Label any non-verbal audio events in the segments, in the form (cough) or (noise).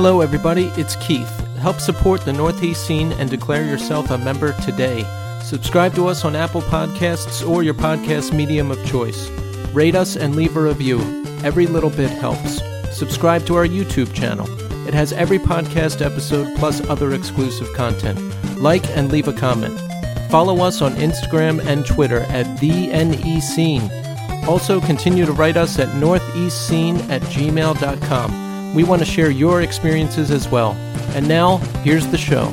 Hello, everybody. It's Keith. Help support the Northeast scene and declare yourself a member today. Subscribe to us on Apple Podcasts or your podcast medium of choice. Rate us and leave a review. Every little bit helps. Subscribe to our YouTube channel. It has every podcast episode plus other exclusive content. Like and leave a comment. Follow us on Instagram and Twitter at the NE Scene. Also, continue to write us at northeastscene at gmail.com. We want to share your experiences as well. And now, here's the show.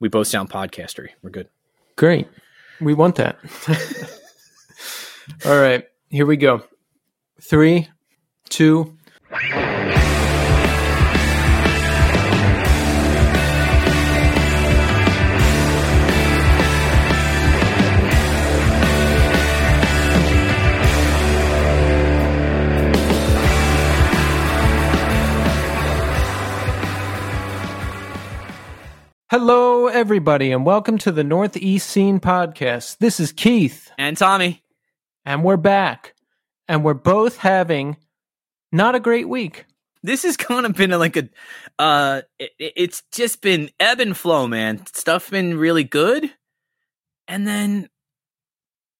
We both sound podcastery. We're good. Great. We want that. (laughs) All right, here we go. Three, two, Hello, everybody, and welcome to the Northeast Scene Podcast. This is Keith, And Tommy. and we're back. And we're both having not a great week. This has kind of been like a uh it, it's just been ebb and flow, man. Stuff been really good. And then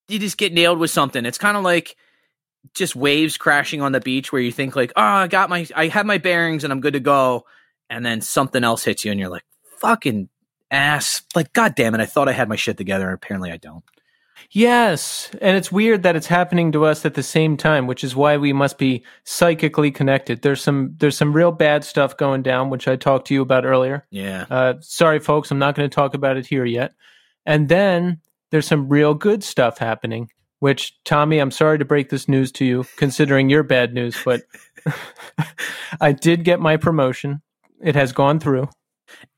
you just get nailed with something. It's kind of like just waves crashing on the beach where you think like, "Oh, I got my I have my bearings and I'm good to go." And then something else hits you and you're like, "Fucking ass." Like, god damn it, I thought I had my shit together and apparently I don't. Yes, and it's weird that it's happening to us at the same time, which is why we must be psychically connected. There's some there's some real bad stuff going down, which I talked to you about earlier. Yeah. Uh, sorry, folks, I'm not going to talk about it here yet. And then there's some real good stuff happening. Which Tommy, I'm sorry to break this news to you, considering your bad news, but (laughs) I did get my promotion. It has gone through.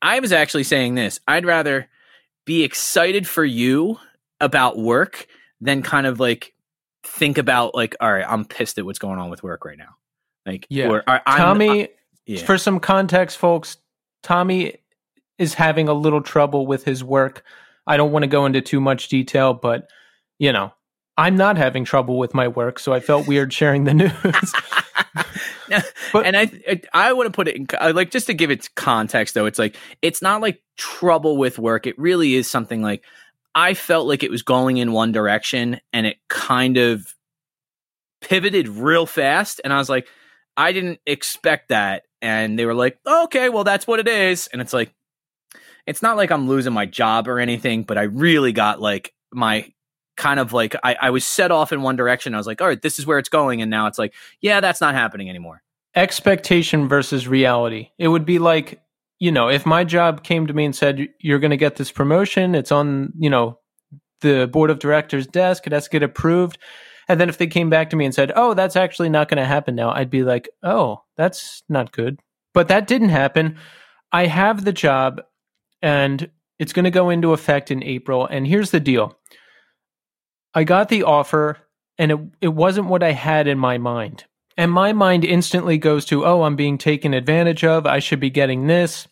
I was actually saying this. I'd rather be excited for you about work than kind of like think about like, all right, I'm pissed at what's going on with work right now. Like, Yeah. or, Tommy, I- yeah. for some context, folks, Tommy is having a little trouble with his work. I don't want to go into too much detail, but you know, I'm not having trouble with my work, so I felt weird sharing the (laughs) news. (laughs) But- and I, I, I want to put it in I like just to give it context though. It's like it's not like trouble with work. It really is something like I felt like it was going in one direction, and it kind of pivoted real fast. And I was like, I didn't expect that. And they were like, okay, well that's what it is. And it's like, it's not like I'm losing my job or anything, but I really got like my kind of like I, I was set off in one direction. I was like, all right, this is where it's going, and now it's like, yeah, that's not happening anymore. Expectation versus reality. It would be like, you know, if my job came to me and said, You're going to get this promotion, it's on, you know, the board of directors' desk, it has to get approved. And then if they came back to me and said, Oh, that's actually not going to happen now, I'd be like, Oh, that's not good. But that didn't happen. I have the job and it's going to go into effect in April. And here's the deal I got the offer and it, it wasn't what I had in my mind. And my mind instantly goes to, oh, I'm being taken advantage of. I should be getting this.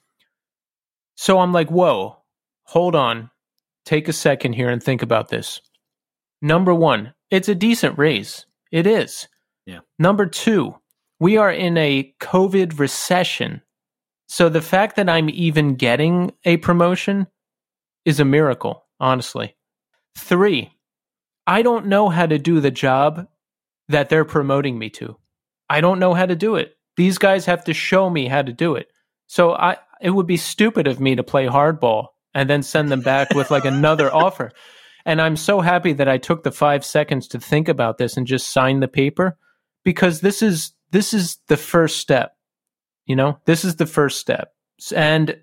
So I'm like, whoa, hold on. Take a second here and think about this. Number one, it's a decent raise. It is. Yeah. Number two, we are in a COVID recession. So the fact that I'm even getting a promotion is a miracle, honestly. Three, I don't know how to do the job that they're promoting me to. I don't know how to do it. These guys have to show me how to do it. So I it would be stupid of me to play hardball and then send them back with like another (laughs) offer. And I'm so happy that I took the 5 seconds to think about this and just sign the paper because this is this is the first step. You know? This is the first step. And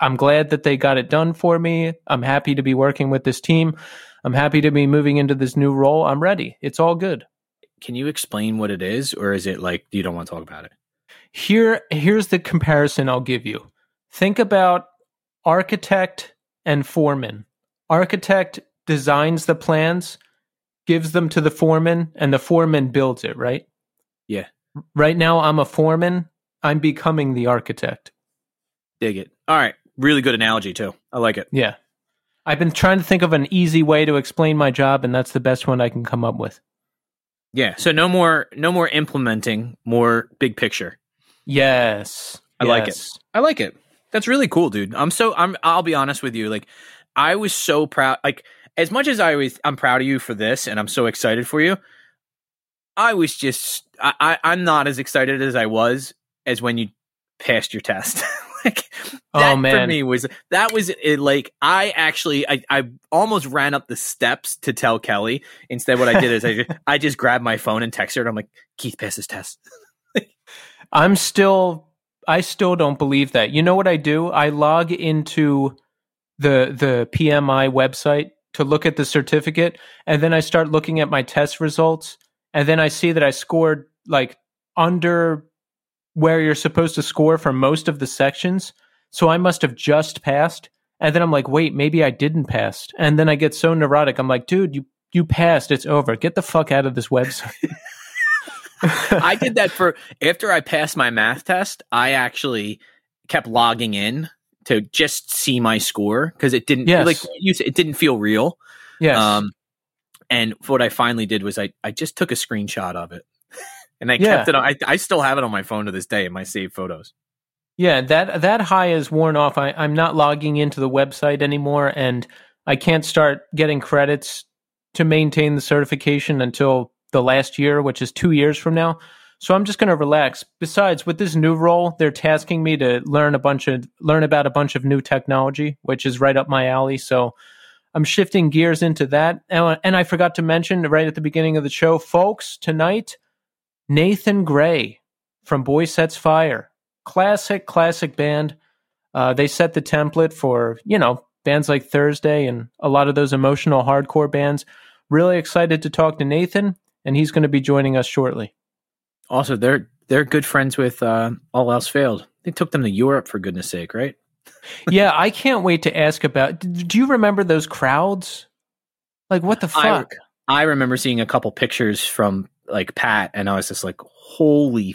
I'm glad that they got it done for me. I'm happy to be working with this team. I'm happy to be moving into this new role. I'm ready. It's all good. Can you explain what it is, or is it like you don't want to talk about it? Here here's the comparison I'll give you. Think about architect and foreman. Architect designs the plans, gives them to the foreman, and the foreman builds it, right? Yeah. Right now I'm a foreman. I'm becoming the architect. Dig it. All right, really good analogy too. I like it. Yeah. I've been trying to think of an easy way to explain my job, and that's the best one I can come up with. Yeah. So no more no more implementing, more big picture. Yes. I like it. I like it. That's really cool, dude. I'm so I'm I'll be honest with you. Like I was so proud like as much as I was I'm proud of you for this and I'm so excited for you. I was just I, I I'm not as excited as I was as when you passed your test. (laughs) (laughs) like Oh, that for man. me was that was it like I actually I, I almost ran up the steps to tell Kelly. Instead what I did is I just, (laughs) I just grabbed my phone and texted her. And I'm like, Keith passed his test. (laughs) I'm still I still don't believe that. You know what I do? I log into the the PMI website to look at the certificate and then I start looking at my test results and then I see that I scored like under where you're supposed to score for most of the sections. So I must have just passed. And then I'm like, wait, maybe I didn't pass. And then I get so neurotic. I'm like, dude, you you passed. It's over. Get the fuck out of this website. (laughs) I did that for after I passed my math test. I actually kept logging in to just see my score because it didn't Yes. like you said, it didn't feel real. yes. Um, and what I finally did was I I just took a screenshot of it, and I Yeah. kept it. On, I I still have it on my phone to this day in my saved photos. Yeah, that that high is worn off. I, I'm not logging into the website anymore, and I can't start getting credits to maintain the certification until the last year, which is two years from now. So I'm just going to relax. Besides, with this new role, they're tasking me to learn a bunch of learn about a bunch of new technology, which is right up my alley. So I'm shifting gears into that. And, and I forgot to mention right at the beginning of the show, folks, tonight, Nathan Gray from Boy Sets Fire classic, classic band. Uh, they set the template for, you know, bands like Thursday and a lot of those emotional hardcore bands. Really excited to talk to Nathan, and he's going to be joining us shortly. Also, they're they're good friends with uh, All Else Failed. They took them to Europe for goodness sake, right? (laughs) yeah, I can't wait to ask about. Do you remember those crowds? Like, what the I- fuck? I remember seeing a couple pictures from like Pat, and I was just like, "Holy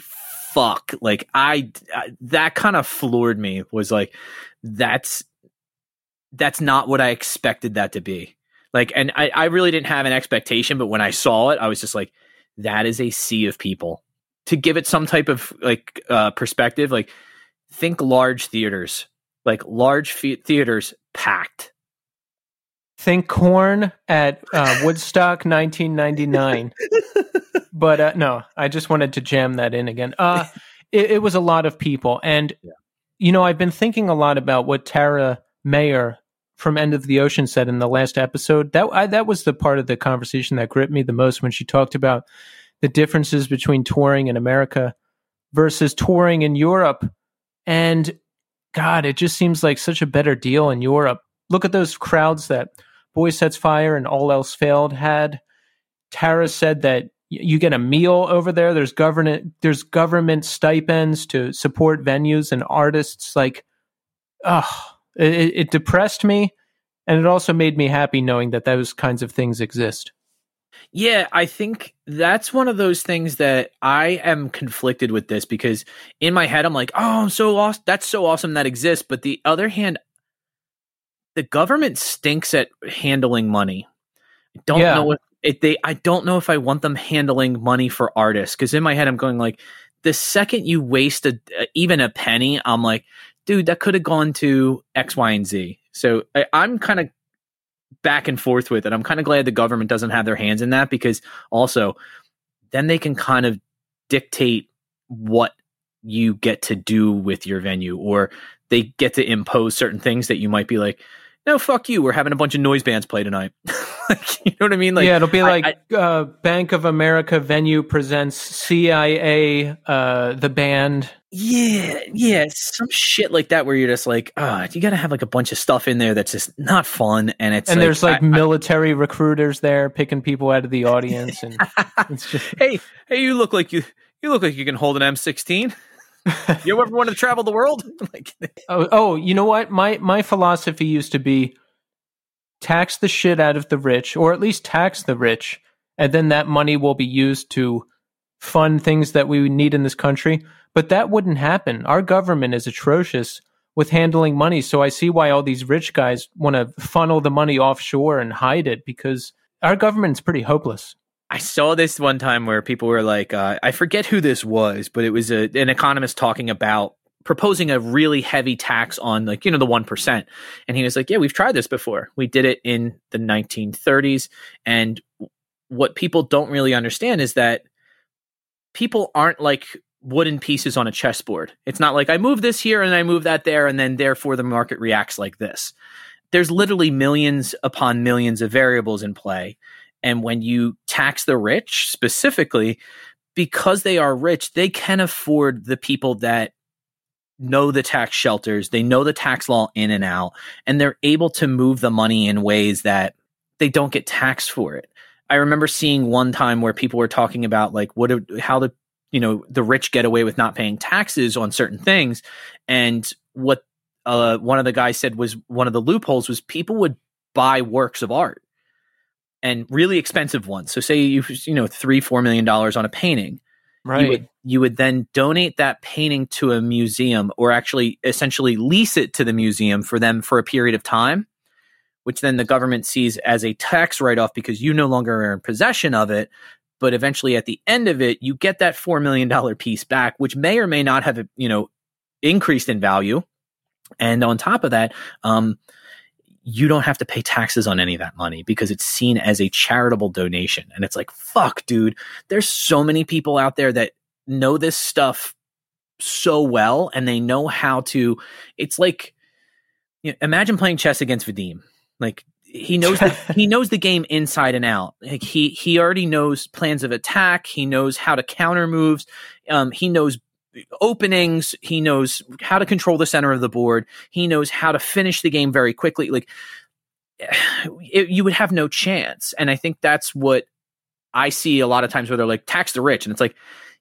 fuck!" Like I, I that kind of floored me. Was like, that's that's not what I expected that to be. Like, and I, I really didn't have an expectation, but when I saw it, I was just like, that is a sea of people. To give it some type of like uh, perspective, like think large theaters, like large fe- theaters packed. Think Korn at uh, Woodstock 1999. (laughs) but uh, no, I just wanted to jam that in again. Uh, it, it was a lot of people. And, Yeah. you know, I've been thinking a lot about what Tara Mayer from End of the Ocean said in the last episode. That, I, that was the part of the conversation that gripped me the most when she talked about the differences between touring in America versus touring in Europe. And God, it just seems like such a better deal in Europe. Look at those crowds that Boy Sets Fire and All Else Failed had. Tara said that you get a meal over there. There's government there's government stipends to support venues and artists. Like, oh, it, it depressed me, and it also made me happy knowing that those kinds of things exist. Yeah, I think that's one of those things that I am conflicted with this because in my head I'm like, "Oh, I'm so awesome. That's so awesome that exists." But the other hand, the government stinks at handling money. I don't Yeah. know if, if they I don't know if I want them handling money for artists because in my head I'm going like the second you waste a, uh, even a penny, I'm like, dude, that could have gone to X, Y, and Z. So I, I'm kind of back and forth with it. I'm kind of glad the government doesn't have their hands in that because also then they can kind of dictate what you get to do with your venue or they get to impose certain things that you might be like, no, fuck you. We're having a bunch of noise bands play tonight. (laughs) (laughs) like, you know what I mean? Like, yeah, it'll be I- like uh, Bank of America venue presents CIA, uh, the band. Yeah, yeah, some shit like that where you're just like, ah, you got to have like a bunch of stuff in there that's just not fun, and it's and there's like I- I- military recruiters there picking people out of the audience, and (laughs) it's just hey, hey, you look like you you look like you can hold an M16. you ever want to travel the world? (laughs) like, oh, oh, you know what? My my philosophy used to be tax the shit out of the rich, or at least tax the rich, and then that money will be used to fund things that we need in this country. But that wouldn't happen. Our government is atrocious with handling money, so I see why all these rich guys want to funnel the money offshore and hide it because our government's pretty hopeless. I saw this one time where people were like, uh, I forget who this was, but it was a, an economist talking about proposing a really heavy tax on like you know the 1% and he was like yeah we've tried this before. We did it in the 1930s and what people don't really understand is that people aren't like wooden pieces on a chessboard. It's not like i move this here and i move that there and then therefore the market reacts like this. There's literally millions upon millions of variables in play. And when you tax the rich specifically because they are rich they can afford the people that know the tax shelters, they know the tax law in and out, and they're able to move the money in ways that they don't get taxed for it. I remember seeing one time where people were talking about like what how the you know the rich get away with not paying taxes on certain things, and what uh, one of the guys said was one of the loopholes was people would buy works of art and really expensive ones. So say you you know three four million dollars on a painting, right? You would, you would then donate that painting to a museum or actually essentially lease it to the museum for them for a period of time, which then the government sees as a tax write off because you no longer are in possession of it. But eventually at the end of it, you get that $4 million piece back, which may or may not have, you know, increased in value. And on top of that, um, you don't have to pay taxes on any of that money because it's seen as a charitable donation. And it's like, fuck, dude, there's so many people out there that know this stuff so well and they know how to it's like you know, imagine playing chess against Vadim. Like he knows the, he (laughs) knows the game inside and out. Like he he already knows plans of attack. He knows how to counter moves. Um, he knows openings. He knows how to control the center of the board. He knows how to finish the game very quickly. Like it, you would have no chance. And I think that's what I see a lot of times where they're like tax the rich, and it's like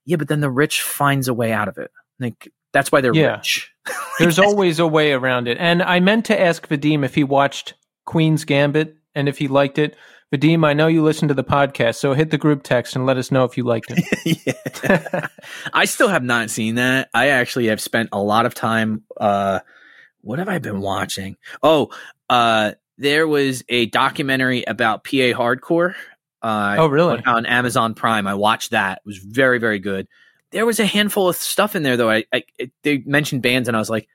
yeah, but then the rich finds a way out of it. Like that's why they're yeah. rich. (laughs) There's always a way around it. And I meant to ask Vadim if he watched Queen's Gambit and if he liked it. Vadim, I know you listen to the podcast, so hit the group text and let us know if you liked it. (laughs) I still have not seen that. I actually have spent a lot of time. Uh, what have I been watching? Oh, uh, there was a documentary about PA hardcore uh, oh, really? On Amazon Prime, I watched that. It was very, very good. There was a handful of stuff in there though. I, I they mentioned bands, and I was like,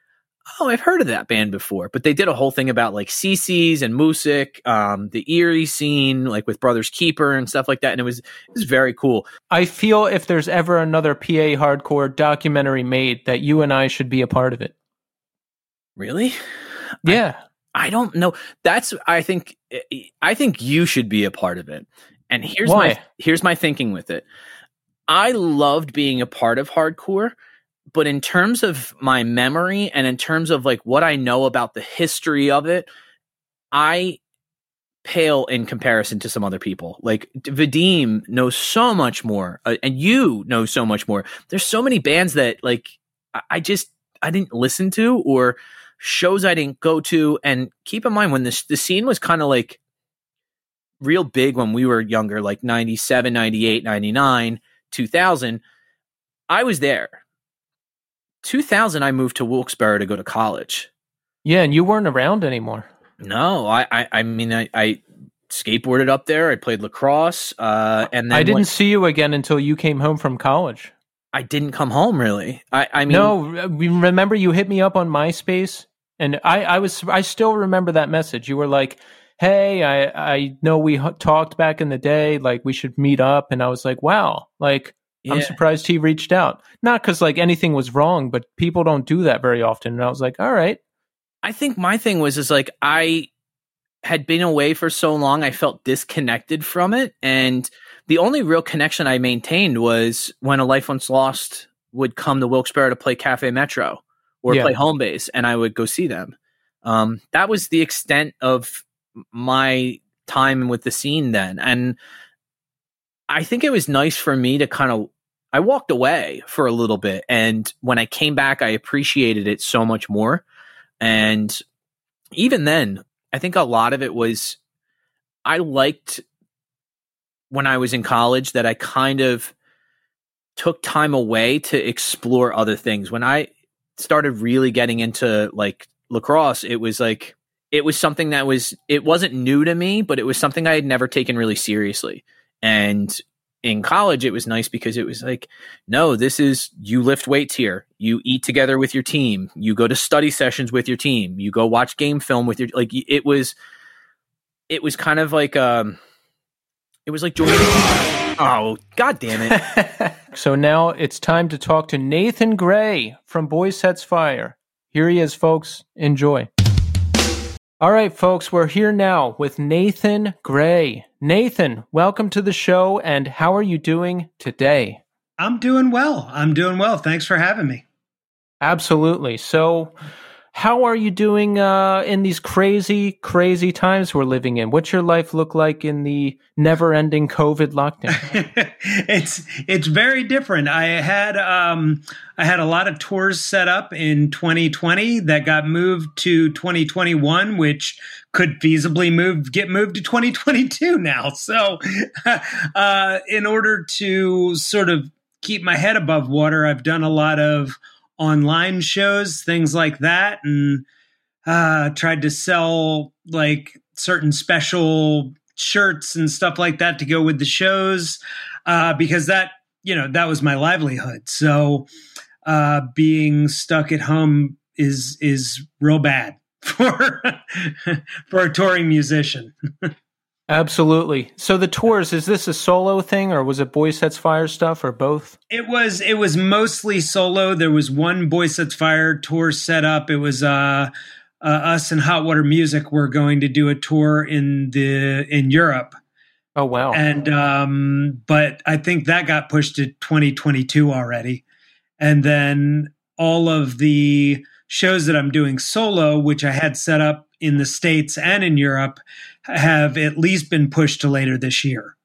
oh, I've heard of that band before. But they did a whole thing about like CC's and Music, um, the Erie scene, like with Brothers Keeper and stuff like that. And it was it was very cool. I feel if there's ever another PA hardcore documentary made, that you and I should be a part of it. Really? Yeah. I, I don't know. That's I think I think you should be a part of it. And here's Why? my here's my thinking with it. I loved being a part of hardcore, but in terms of my memory and in terms of like what I know about the history of it, I pale in comparison to some other people. Like Vadim knows so much more, uh, and you know so much more. There's so many bands that like I, I just I didn't listen to or shows I didn't go to. And keep in mind when this the scene was kind of like real big when we were younger, like 97, 98, 99, 2000. I was there. 2000, I moved to Wilkes-Barre to go to college. Yeah, and you weren't around anymore. No, I, I, I mean, I, I skateboarded up there. I played lacrosse, uh, and then I didn't went, see you again until you came home from college. I didn't come home really. I, I mean, no. Remember, you hit me up on MySpace, and I, I was, I still remember that message. You were like, hey, I, I know we talked back in the day, like we should meet up. And I was like, wow, like yeah. I'm surprised he reached out. Not because like anything was wrong, but people don't do that very often. And I was like, all right. I think my thing was is like I had been away for so long, I felt disconnected from it. And the only real connection I maintained was when a Life Once Lost would come to Wilkes-Barre to play Cafe Metro or yeah. play home base, and I would go see them. Um, that was the extent of my time with the scene then. And I think it was nice for me to kind of I walked away for a little bit and when I came back I appreciated it so much more. And even then, I think a lot of it was I liked when I was in college that I kind of took time away to explore other things. When I started really getting into like lacrosse, it was like it was something that was it wasn't new to me, but it was something I had never taken really seriously. And in college, it was nice because it was like, no, this is you lift weights here, you eat together with your team, you go to study sessions with your team, you go watch game film with your like. It was, it was kind of like um, it was like joining. (laughs) oh, god damn it! (laughs) so now it's time to talk to Nathan Gray from Boy Sets Fire. Here he is, folks. Enjoy. All right, folks, we're here now with Nathan Gray. Nathan, welcome to the show, and how are you doing today? I'm doing well. I'm doing well. Thanks for having me. Absolutely. So, how are you doing uh, in these crazy, crazy times we're living in? What's your life look like in the never-ending COVID lockdown? (laughs) it's it's very different. I had um, I had a lot of tours set up in 2020 that got moved to 2021, which could feasibly move get moved to 2022 now. (laughs) So, uh, in order to sort of keep my head above water, I've done a lot of online shows, things like that, and uh, tried to sell like certain special shirts and stuff like that to go with the shows uh, because that you know that was my livelihood. So uh, being stuck at home is is real bad (laughs) for for a touring musician. (laughs) Absolutely. So the tours is this a solo thing or was it Boy Sets Fire stuff or both? It was it was mostly solo. There was one Boy Sets Fire tour set up. It was uh, uh, us and Hot Water Music were going to do a tour in the in Europe. Oh wow. And um but I think that got pushed to 2022 already. And then all of the shows that I'm doing solo which I had set up in the states and in Europe have at least been pushed to later this year.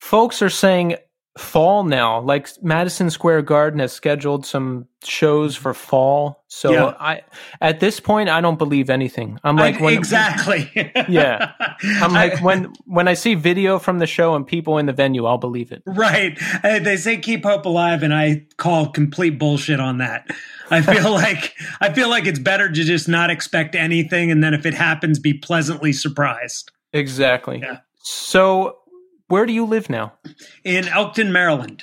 Folks are saying fall now. Like Madison Square Garden has scheduled some shows for fall. So yeah. I at this point I don't believe anything. I'm like I, when, exactly. (laughs) yeah. I'm like when when I see video from the show and people in the venue, I'll believe it. Right. Uh, they say keep hope alive and I call complete bullshit on that. I feel (laughs) like I feel like it's better to just not expect anything and then if it happens be pleasantly surprised. Exactly. Yeah. So, where do you live now? In Elkton, Maryland.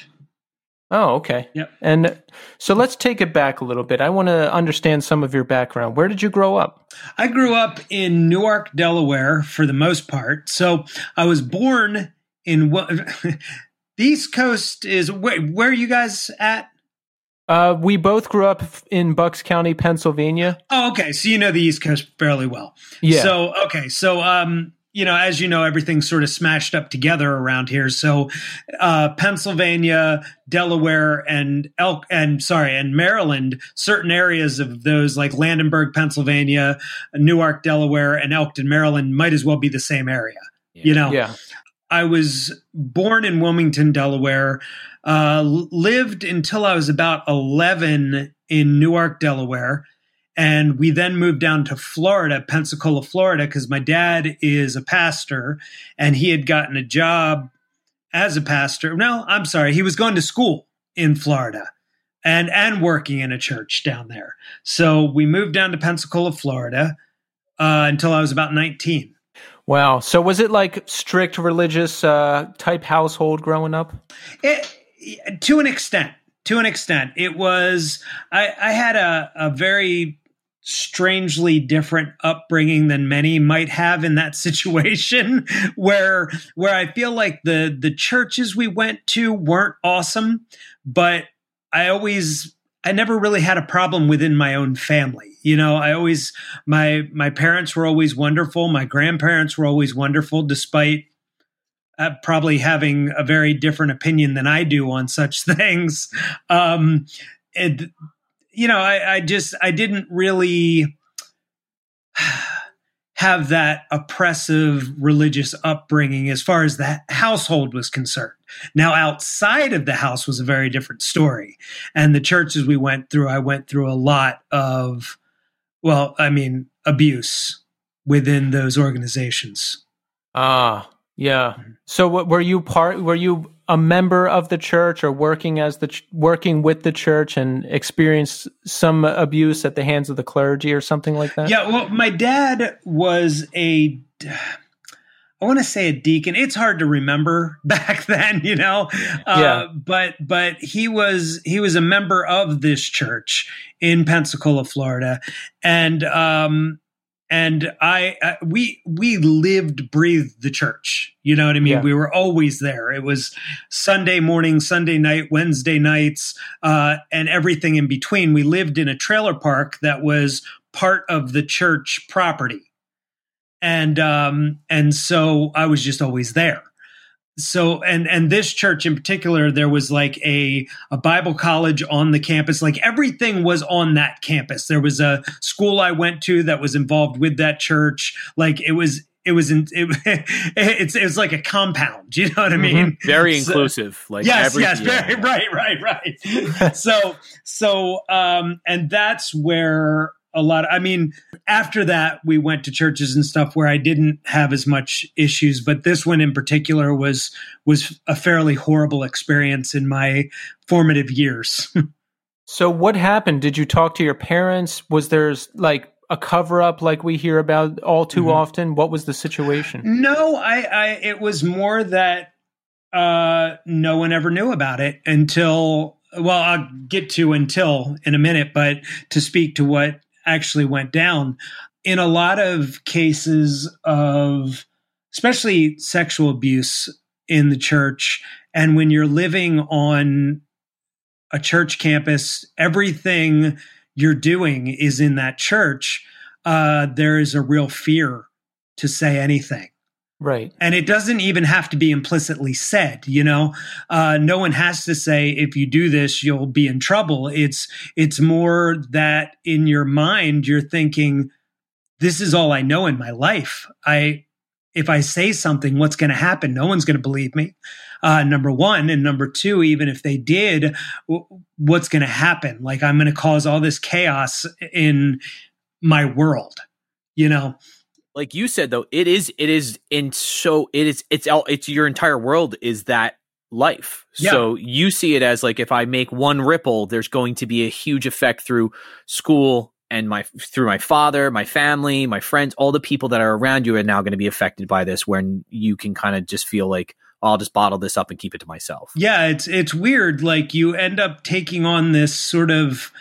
Oh, okay. Yep. And so let's take it back a little bit. I want to understand some of your background. Where did you grow up? I grew up in Newark, Delaware for the most part. So I was born in what (laughs) the East Coast is where, where are you guys at? Uh, we both grew up in Bucks County, Pennsylvania. Oh, okay. So you know the East Coast fairly well. Yeah. So okay. So um, you know, as you know, everything's sort of smashed up together around here. So, uh, Pennsylvania, Delaware, and Elk, and sorry, and Maryland, certain areas of those like Landenberg, Pennsylvania, Newark, Delaware, and Elkton, Maryland, might as well be the same area. Yeah. You know, yeah. I was born in Wilmington, Delaware. Uh, lived until I was about eleven in Newark, Delaware and we then moved down to Florida, Pensacola, Florida, because my dad is a pastor and he had gotten a job as a pastor. No, I'm sorry. He was going to school in Florida and, and working in a church down there. So we moved down to Pensacola, Florida uh, until I was about 19. Wow. So was it like strict religious uh, type household growing up? It, to an extent. To an extent, it was. I, I had a, a very strangely different upbringing than many might have in that (laughs) situation where where I feel like the the churches we went to weren't awesome but I always I never really had a problem within my own family. You know I always my my parents were always wonderful. My grandparents were always wonderful despite uh, probably having a very different opinion than I do on such (laughs) things. Um and you know, I, I just I didn't really (sighs) have that oppressive religious upbringing as far as the household was concerned. Now, outside of the house was a very different story. And the churches we went through, I went through a lot of, well, I mean, abuse within those organizations. Ah, yeah. Mm-hmm. So, what, were you part? Were you a member of the church or working as the ch- working with the church and experienced some abuse at the hands of the clergy or something like that? Yeah, well, my dad was a I want to say a deacon. It's hard to remember (laughs) back then, you know. Uh, yeah. But but he was he was a member of this church in Pensacola, Florida, and um and I uh, we we lived breathed the church. You know what I mean? Yeah. We were always there. It was Sunday morning, Sunday night, Wednesday nights, uh, and everything in between. We lived in a trailer park that was part of the church property and um, and so I was just always there. So and and this church in particular, there was like a a Bible college on the campus. Like everything was on that campus. There was a school I went to that was involved with that church. Like it was it was in, it, (laughs) it's it's like a compound. You know what I mm-hmm. mean? Mm-hmm. Very so, inclusive. Like yes, every, yes, yeah. very, right, right, right. so so um, and that's where a lot. Of, I mean, after that, we went to churches and stuff where I didn't have as much issues, but this one in particular was was a fairly horrible experience in my formative years. (laughs) so, what happened? Did you talk to your parents? Was there like a cover up like we hear about all too mm-hmm. often? What was the situation? No, I, I it was more that uh, no one ever knew about it until well, I'll get to until in a minute, but to speak to what actually went down. In a lot of cases of, especially sexual abuse in the church, and when you're living on a church campus, everything you're doing is in that church. Uh, there is a real fear to say anything. Right. And it doesn't even have to be implicitly said, you know. Uh, no one has to say if you do this you'll be in trouble. It's it's more that in your mind you're thinking this is all I know in my life. I if I say something what's going to happen? No one's going to believe me. Uh, number 1 and number 2 even if they did what's going to happen? Like I'm going to cause all this chaos in my world, you know like you said though, it is it is in so it is it's all it's your entire world is that life. Yeah. So you see it as like if I make one ripple, there's going to be a huge effect through school and my through my father, my family, my friends, all the people that are around you are now going to be affected by this. When you can kind of just feel like oh, I'll just bottle this up and keep it to myself. Yeah, it's it's weird. Like you end up taking on this sort of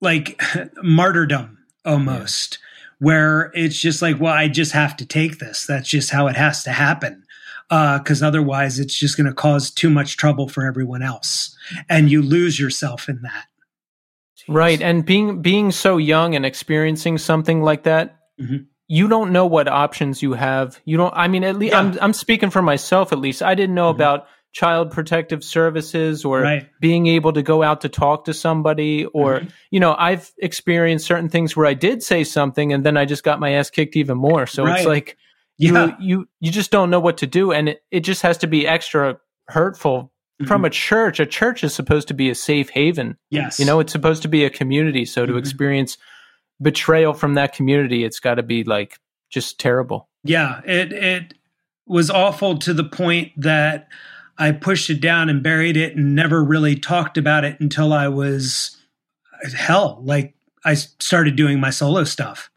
like (laughs) martyrdom almost. Yeah where it's just like, well, I just have to take this. That's just how it has to happen. Because uh, otherwise, it's just going to cause too much trouble for everyone else, and you lose yourself in that. Jeez. Right, and being being so young and experiencing something like that, mm-hmm. you don't know what options you have. You don't. I mean, at least yeah. I'm I'm speaking for myself. At least I didn't know mm-hmm. about child protective services or right. being able to go out to talk to somebody or mm-hmm. you know i've experienced certain things where i did say something and then i just got my ass kicked even more so right. it's like you yeah. you you just don't know what to do and it, it just has to be extra hurtful mm-hmm. from a church a church is supposed to be a safe haven yes you know it's supposed to be a community so to mm-hmm. experience betrayal from that community it's got to be like just terrible yeah it it was awful to the point that I pushed it down and buried it and never really talked about it until I was hell, like I started doing my solo stuff.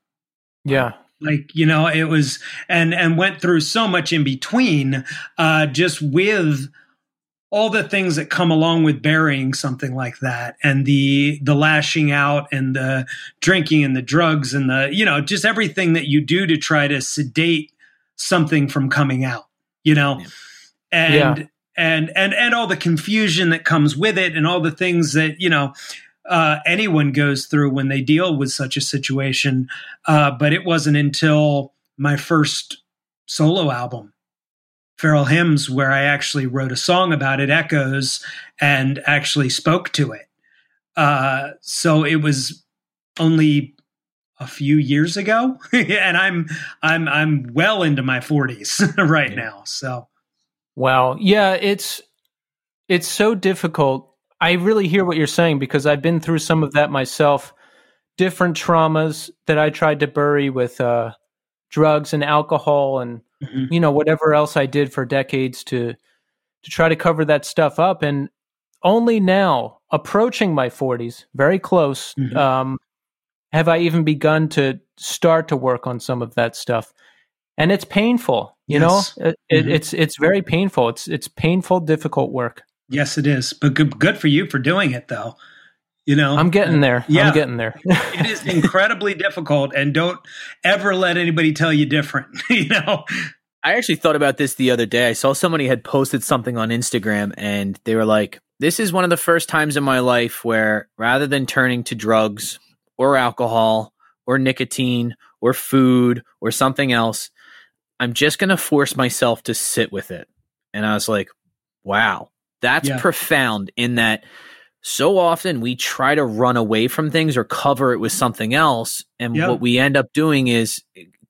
Yeah. Like, you know, it was and and went through so much in between uh just with all the things that come along with burying something like that and the the lashing out and the drinking and the drugs and the you know just everything that you do to try to sedate something from coming out you know yeah. and yeah and and and all the confusion that comes with it and all the things that you know uh, anyone goes through when they deal with such a situation. Uh, but it wasn't until my first solo album feral hymns where i actually wrote a song about it echoes and actually spoke to it. Uh, so it was only a few years ago (laughs) and i'm i'm i'm well into my 40s (laughs) right yeah. now. So Wow. Yeah, it's it's so difficult. I really hear what you're saying because I've been through some of that myself. Different traumas that I tried to bury with uh, drugs and alcohol and mm-hmm. you know whatever else I did for decades to to try to cover that stuff up and only now approaching my 40s very close mm-hmm. um, have I even begun to start to work on some of that stuff and it's painful You Yes. know, it, it, Mhm. it's it's very painful. It's it's painful, difficult work. Yes, it is. But good, good for you for doing it, though. You know, I'm getting there. Yeah. I'm getting there. it is incredibly (laughs) difficult, and don't ever let anybody tell you different. (laughs) you know, I actually thought about this the other day. I saw somebody had posted something on Instagram and they were like, This is one of the first times in my life where rather than turning to drugs or alcohol or nicotine or food or something else, I'm just going to force myself to sit with it. And I was like, Wow, that's Yeah. profound in that so often we try to run away from things or cover it with something else. And Yeah. what we end up doing is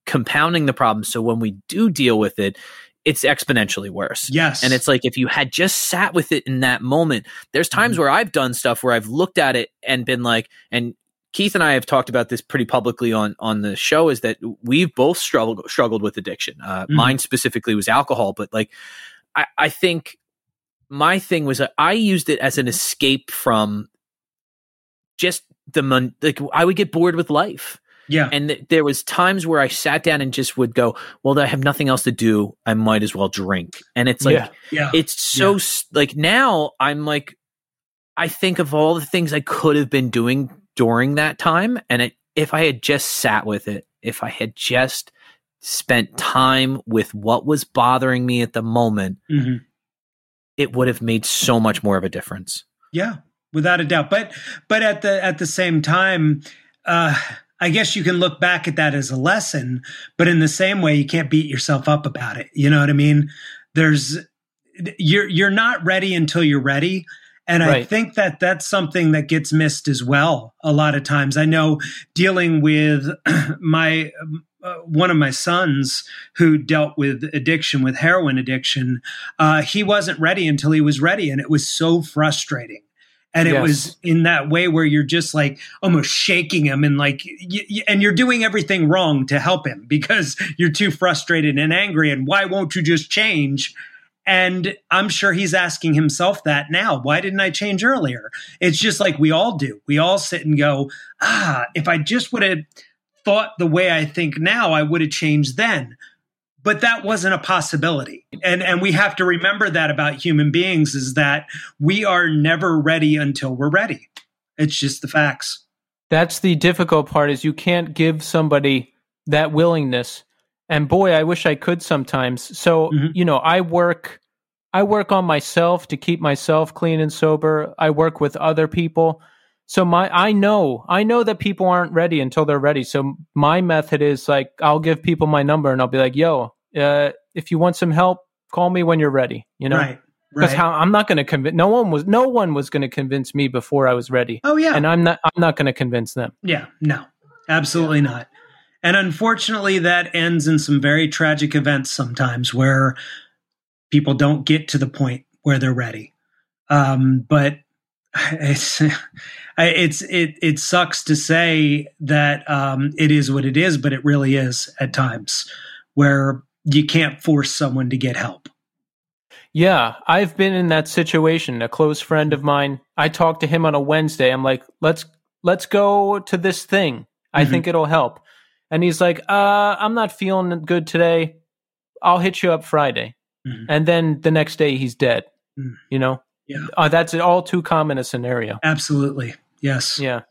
compounding the problem. So when we do deal with it, it's exponentially worse. yes, And it's like if you had just sat with it in that moment, there's times Mhm. where I've done stuff where I've looked at it and been like, and Keith and I have talked about this pretty publicly on on the show is that we've both struggled struggled with addiction. Uh, Mhm. Mine specifically was alcohol, but like I, I think my thing was that I used it as an escape from just the mon- like I would get bored with life yeah, and th- there was times where I sat down and just would go, well, I have nothing else to do. I might as well drink. And it's like yeah. yeah, it's so Yeah. like now I'm like I think of all the things I could have been doing during that time and it, if I had just sat with it, if I had just spent time with what was bothering me at the moment, Mhm. it would have made so much more of a difference. yeah, without a doubt. But but at the at the same time, uh, I guess you can look back at that as a lesson. But in the same way, you can't beat yourself up about it. You know what I mean? There's you're you're not ready until you're ready. And I think that that's something that gets missed as well a lot of times. I know dealing with (clears throat) my uh, one of my sons who dealt with addiction, with heroin addiction, uh, he wasn't ready until he was ready, and it was so frustrating. And it Yes. was in that way where you're just like almost shaking him, and like, y- y- and you're doing everything wrong to help him because you're too frustrated and angry. And why won't you just change? And I'm sure he's asking himself that now. Why didn't I change earlier? It's just like we all do. We all sit and go, ah, if I just would have thought the way I think now, I would have changed then. But that wasn't a possibility. And and we have to remember that about human beings is that we are never ready until we're ready. It's just the facts. That's the difficult part is you can't give somebody that willingness. And boy, I wish I could sometimes. So, Mhm. you know, I work I work on myself to keep myself clean and sober. I work with other people. So my I know, I know that people aren't ready until they're ready. So my method is like I'll give people my number and I'll be like, "Yo, uh, if you want some help, call me when you're ready." You know? right. Because Right. how I'm not going to convince no one was no one was going to convince me before I was ready. oh yeah. And I'm not I'm not going to convince them. Yeah, no, absolutely not. And unfortunately, that ends in some very tragic events sometimes where people don't get to the point where they're ready. Um, but (laughs) it's it's it it sucks to say that um, it is what it is, but it really is at times where you can't force someone to get help. Yeah, I've been in that situation. A close friend of mine, I talked to him on a Wednesday. I'm like, "Let's let's go to this thing. I Mhm. think it'll help." And he's like, "Uh, I'm not feeling good today. I'll hit you up Friday." Mhm. And then the next day he's dead. Mm. You know? Yeah. Uh, that's all too common a scenario. Absolutely, yes. Yeah.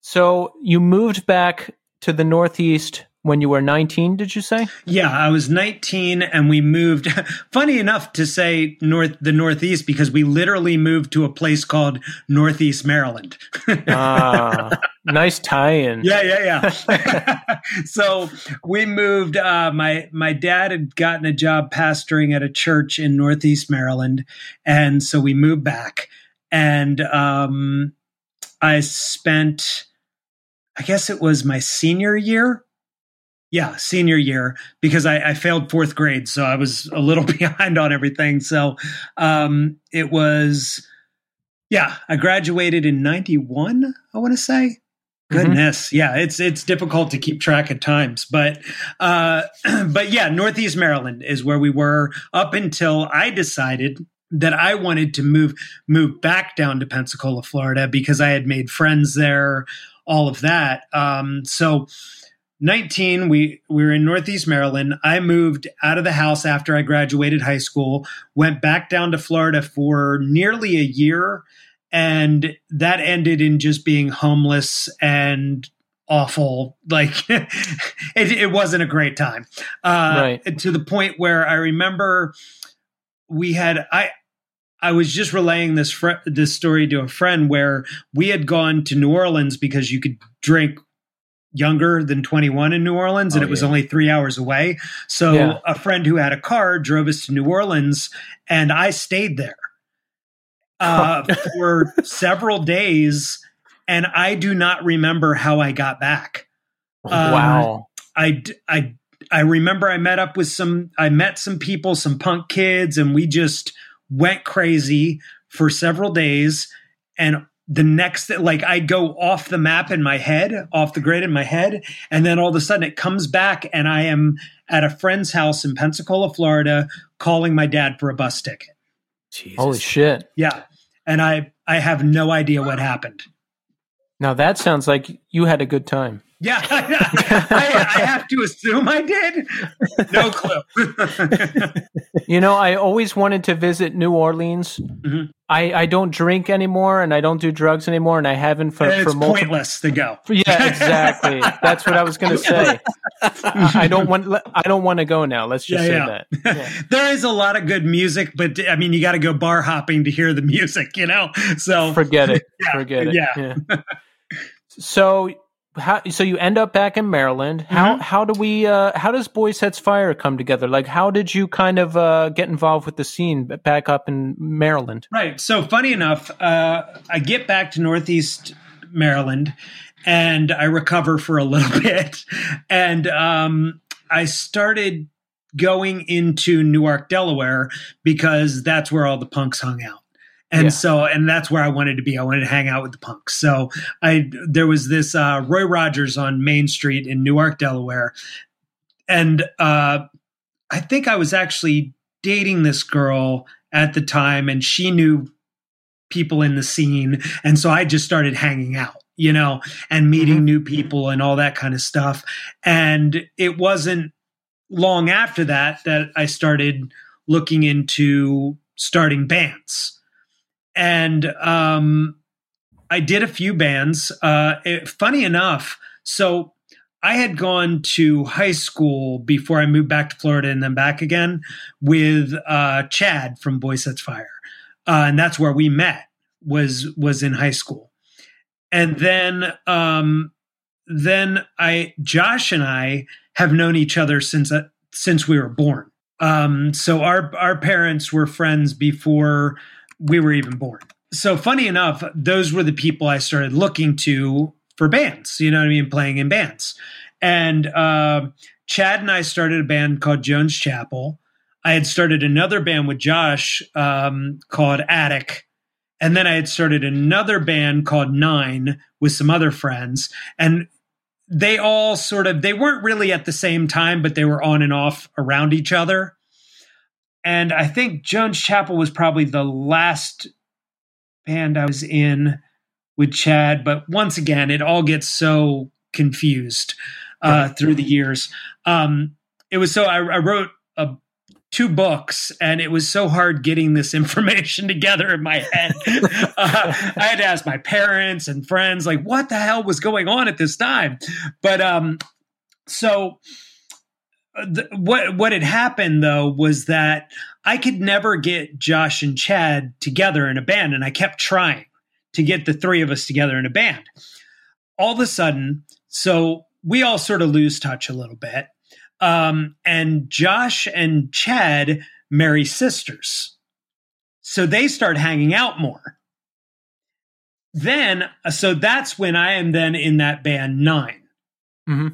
So you moved back to the Northeast when you were 19, did you say? Yeah, I was 19 and we moved. (laughs) Funny enough to say north the Northeast because we literally moved to a place called Northeast Maryland. (laughs) Ah, nice tie-in. yeah, yeah, yeah. (laughs) so we moved. Uh, my my dad had gotten a job pastoring at a church in Northeast Maryland, and so we moved back. And um, I spent, I guess it was my senior year yeah, senior year because I, I, failed fourth grade, so I was a little (laughs) behind on everything. So um, it was, yeah, I graduated in '91. I want to say. Goodness, mm-hmm. yeah, it's it's difficult to keep track at times, but uh, (clears throat) but yeah, Northeast Maryland is where we were up until I decided that I wanted to move move back down to Pensacola, Florida, because I had made friends there, all of that. Um, so 19 we we were in northeast maryland. I moved out of the house after i graduated high school went back down to florida for nearly a year and that ended in just being homeless and awful. Like (laughs) it, it, wasn't a great time. Uh, right. to the point where i remember we had i i was just relaying this fr- this story to a friend where we had gone to new orleans because you could drink younger than 21 in New Orleans and oh, it was yeah. only three hours away. So yeah. a friend who had a car drove us to New Orleans and I stayed there uh, (laughs) for several days and I do not remember how I got back. Um, wow. I, I, I remember I met up with some, I met some people, some punk kids, and we just went crazy for several days. And the next like I go off the map in my head, off the grid in my head, and then all of a sudden it comes back and I am at a friend's house in Pensacola, Florida, calling my dad for a bus ticket. Jesus. Holy shit. Yeah. And I I have no idea what happened. Now that sounds like you had a good time. Yeah, (laughs) I, I, have to assume I did. (laughs) No clue. you know, I always wanted to visit New Orleans. Mm-hmm. I, I don't drink anymore, and I don't do drugs anymore, and I haven't for, it's for multiple. pointless to go. (laughs) Yeah, exactly. That's what I was going to say. I don't want. I don't want to go now. Let's just yeah, say yeah. that. Yeah. there is a lot of good music, but I mean, you got to go bar hopping to hear the music. You know, so forget it. Forget it. Yeah. So how so you end up back in Maryland. How mm-hmm. how do we uh how does Boysetsfire come together? Like how did you kind of uh get involved with the scene back up in Maryland? Right. So funny enough, uh I get back to Northeast Maryland and I recover for a little (laughs) bit and um I started going into Newark, Delaware because that's where all the punks hung out and yeah. so and that's where I wanted to be. I wanted to hang out with the punks. So I there was this uh, Roy Rogers on Main Street in Newark, Delaware, and uh, I think I was actually dating this girl at the time, and she knew people in the scene, and so I just started hanging out. You know, and meeting mm-hmm. new people and all that kind of stuff. And it wasn't long after that that I started looking into starting bands and um, I did a few bands. Uh, it, funny enough, so I had gone to high school before I moved back to Florida and then back again with uh, Chad from Boysetsfire, uh, and that's where we met. Was was in high school, and then um, then I Josh and I have known each other since uh, since we were born. Um, so our our parents were friends before we were even born. So funny enough, those were the people I started looking to for bands. You know what I mean? Playing in bands. And uh, Chad and I started a band called Jones Chapel. I had started another band with Josh um, called Attic. And then I had started another band called Nine with some other friends. And they all sort of, they weren't really at the same time, but they were on and off around each other. And I think Jones Chapel was probably the last band I was in with Chad. But once again, it all gets so confused uh, through the years. Um, it was so I, I wrote a, two books, and it was so hard getting this (laughs) information together in my head. (laughs) uh, I had to ask my parents and friends, like, what the hell was going on at this time? But um, so the, what what had happened though was that I could never get Josh and Chad together in a band, and I kept trying to get the three of us together in a band. All of a sudden, so we all sort of lose touch a little bit, um, and Josh and Chad marry sisters, so they start hanging out more. Then, so that's when I am then in that band 9 mm-hmm.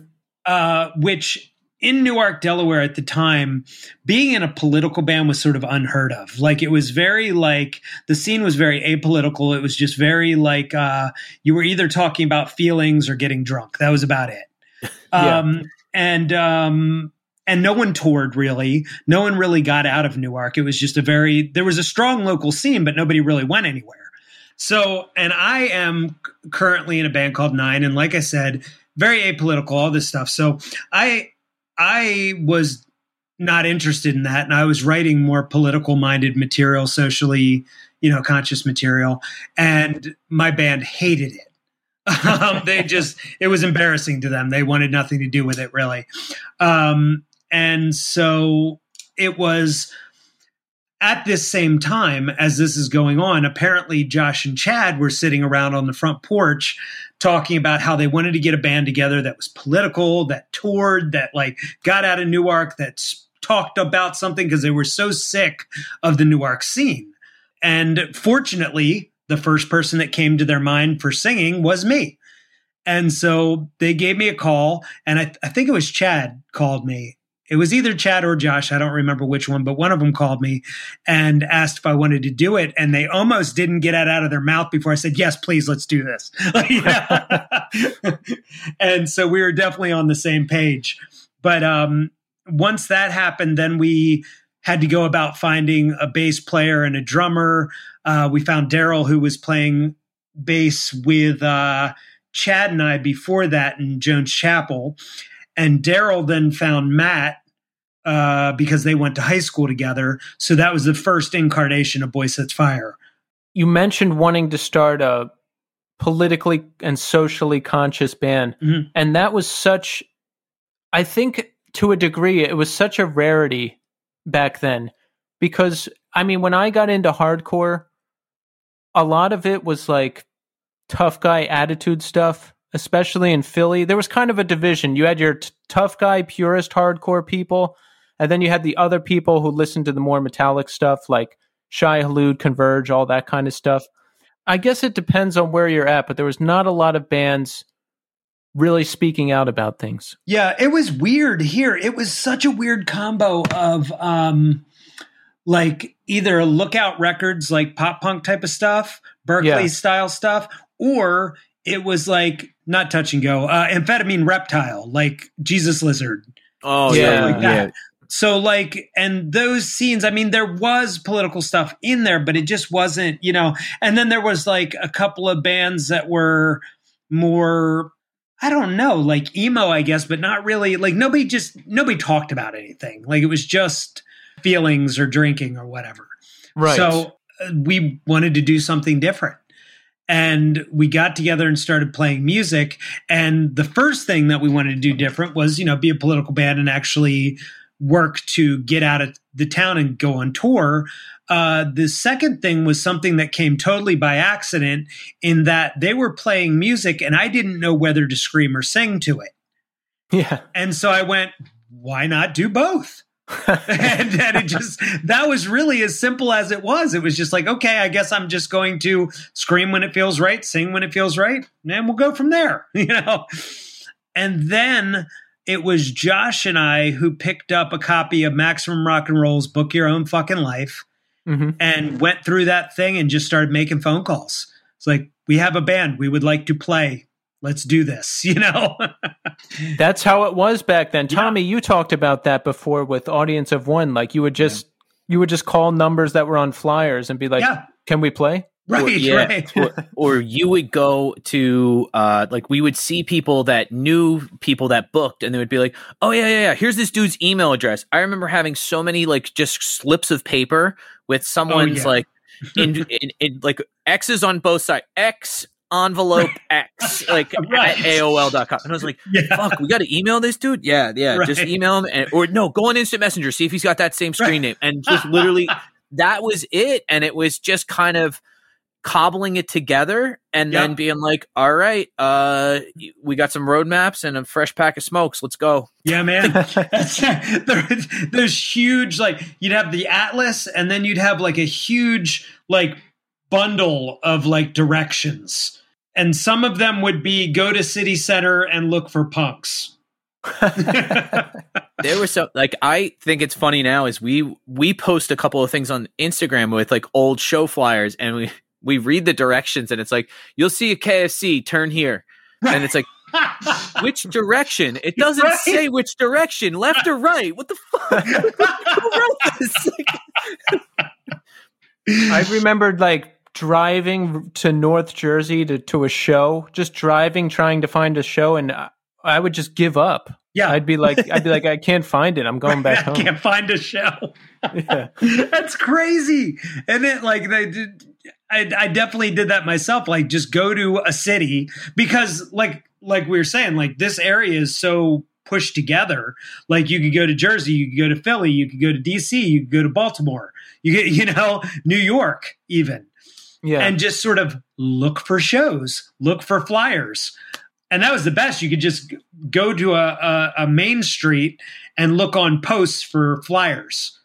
uh, which in Newark, Delaware at the time, being in a political band was sort of unheard of. Like it was very like the scene was very apolitical. It was just very like uh, you were either talking about feelings or getting drunk. That was about it. (laughs) yeah. Um, and um, and no one toured really. No one really got out of Newark. It was just a very there was a strong local scene, but nobody really went anywhere. So, and I am currently in a band called Nine, and like I said, very apolitical, all this stuff. So I I was not interested in that, and I was writing more political minded material, socially you know conscious material, and my band hated it. (laughs) um, they just it was embarrassing to them. They wanted nothing to do with it really, um, and so it was at this same time as this is going on, apparently Josh and Chad were sitting around on the front porch talking about how they wanted to get a band together that was political, that toured, that like got out of Newark, that talked about something because they were so sick of the Newark scene. And fortunately, the first person that came to their mind for singing was me. And so they gave me a call, and I, I think it was Chad called me it was either Chad or Josh. I don't remember which one, but one of them called me and asked if I wanted to do it. And they almost didn't get it out of their mouth before I said, yes, please, let's do this. (laughs) (laughs) and so we were definitely on the same page. But um, once that happened, then we had to go about finding a bass player and a drummer. Uh, we found Daryl, who was playing bass with uh, Chad and I before that in Jones Chapel. And Daryl then found Matt uh, because they went to high school together. So that was the first incarnation of Boysetsfire. You mentioned wanting to start a politically and socially conscious band. Mm-hmm. And that was such, I think to a degree, it was such a rarity back then. Because, I mean, when I got into hardcore, a lot of it was like tough guy attitude stuff especially in Philly, there was kind of a division. You had your t- tough guy, purist, hardcore people, and then you had the other people who listened to the more metallic stuff like Shai Hulud, Converge, all that kind of stuff. I guess it depends on where you're at, but there was not a lot of bands really speaking out about things. Yeah, it was weird here. It was such a weird combo of um like either lookout records like pop punk type of stuff, Berkeley yeah. style stuff, or it was like not touch and go, uh, amphetamine reptile, like Jesus lizard. Oh yeah, like yeah. So like, and those scenes, I mean, there was political stuff in there, but it just wasn't, you know. And then there was like a couple of bands that were more, I don't know, like emo, I guess, but not really. Like nobody just nobody talked about anything. Like it was just feelings or drinking or whatever. Right. So uh, we wanted to do something different and we got together and started playing music. And the first thing that we wanted to do different was you know be a political band and actually work to get out of the town and go on tour. Uh, the second thing was something that came totally by accident in that they were playing music and i didn't know whether to scream or sing to it. Yeah. And so i went why not do both and, and, it just that was really as simple as it was. It was just like, okay, I guess I'm just going to scream when it feels right, sing when it feels right, and we'll go from there, (laughs) you know. And then it was Josh and I who picked up a copy of Maximum Rock and Roll's Book Your Own Fucking Life mm-hmm. and went through that thing and just started making phone calls. It's like, we have a band, we would like to play let's do this (laughs) you know that's how it was back then tommy yeah. you talked about that before with audience of one like you would just yeah. you would just call numbers that were on flyers and be like yeah. can we play right or, yeah, right or, or, you would go to uh like we would see people that knew people that booked and they would be like oh yeah yeah yeah here's this dude's email address i remember having so many like just slips of paper with someone's oh, like in, (laughs) in, in, like X's on both sides. X envelope (laughs) X, like right. at AOL.com. And I was like, yeah. fuck, we got to email this dude? Yeah, yeah. Right. Just email him. And, or no, go on Instant Messenger, see if he's got that same screen right. name. And just literally, (laughs) that was it. And it was just kind of cobbling it together and yep. then being like, all right, uh, we got some roadmaps and a fresh pack of smokes. Let's go. Yeah, man. (laughs) there's, there's huge, like, you'd have the Atlas and then you'd have like a huge, like, bundle of like directions. And some of them would be go to city center and look for punks. (laughs) there was so like I think it's funny now is we we post a couple of things on Instagram with like old show flyers and we we read the directions and it's like you'll see a KFC turn here and it's like (laughs) which direction? It doesn't right. say which direction, left or right. What the fuck? (laughs) I remembered like driving to North Jersey to, to a show, just driving, trying to find a show. And I would just give up. Yeah. I'd be like, I'd be like, I can't find it. I'm going (laughs) back I home. can't find a show. (laughs) Yeah. (laughs) That's crazy. And then like they did I, I definitely did that myself. Like just go to a city because like like we were saying, like this area is so pushed together. Like you could go to Jersey, you could go to Philly, you could go to DC, you could go to Baltimore, you get you know, New York even. Yeah. And just sort of look for shows, look for flyers. And that was the best. You could just go to a, a, a main street and look on posts for flyers.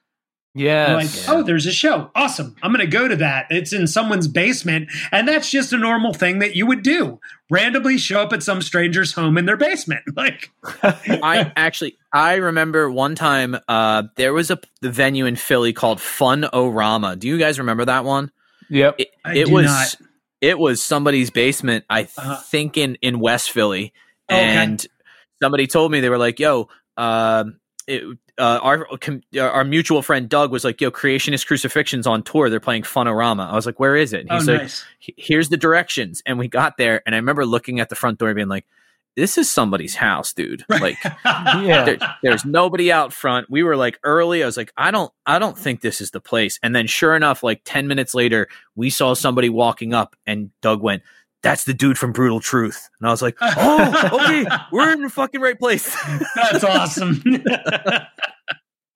yes. Like, oh, there's a show. Awesome. I'm going to go to that. It's in someone's basement. And that's just a normal thing that you would do. Randomly show up at some stranger's home in their basement. (laughs) Like, (laughs) I actually I remember one time uh there was a the venue in Philly called Fun Orama. Do you guys remember that one? Yep. It, it was not. it was somebody's basement, I Uh-huh. think in in West Philly. Okay. And somebody told me they were like, "Yo, um it, uh, our com- uh, our mutual friend Doug was like, "Yo, Creation Is Crucifixion's on tour. They're playing Funorama." I was like, "Where is it?" And oh, he's like, nice. "Here's the directions." And we got there, and I remember looking at the front door, being like, "This is somebody's house, dude." (laughs) Like, Yeah. there, there's nobody out front. We were like early. I was like, I don't, I don't think this is the place. And then, sure enough, like ten minutes later, we saw somebody walking up, and Doug went, "That's the dude from Brutal Truth." And I was like, (laughs) "Oh, okay, we're in the fucking right place." (laughs) That's awesome.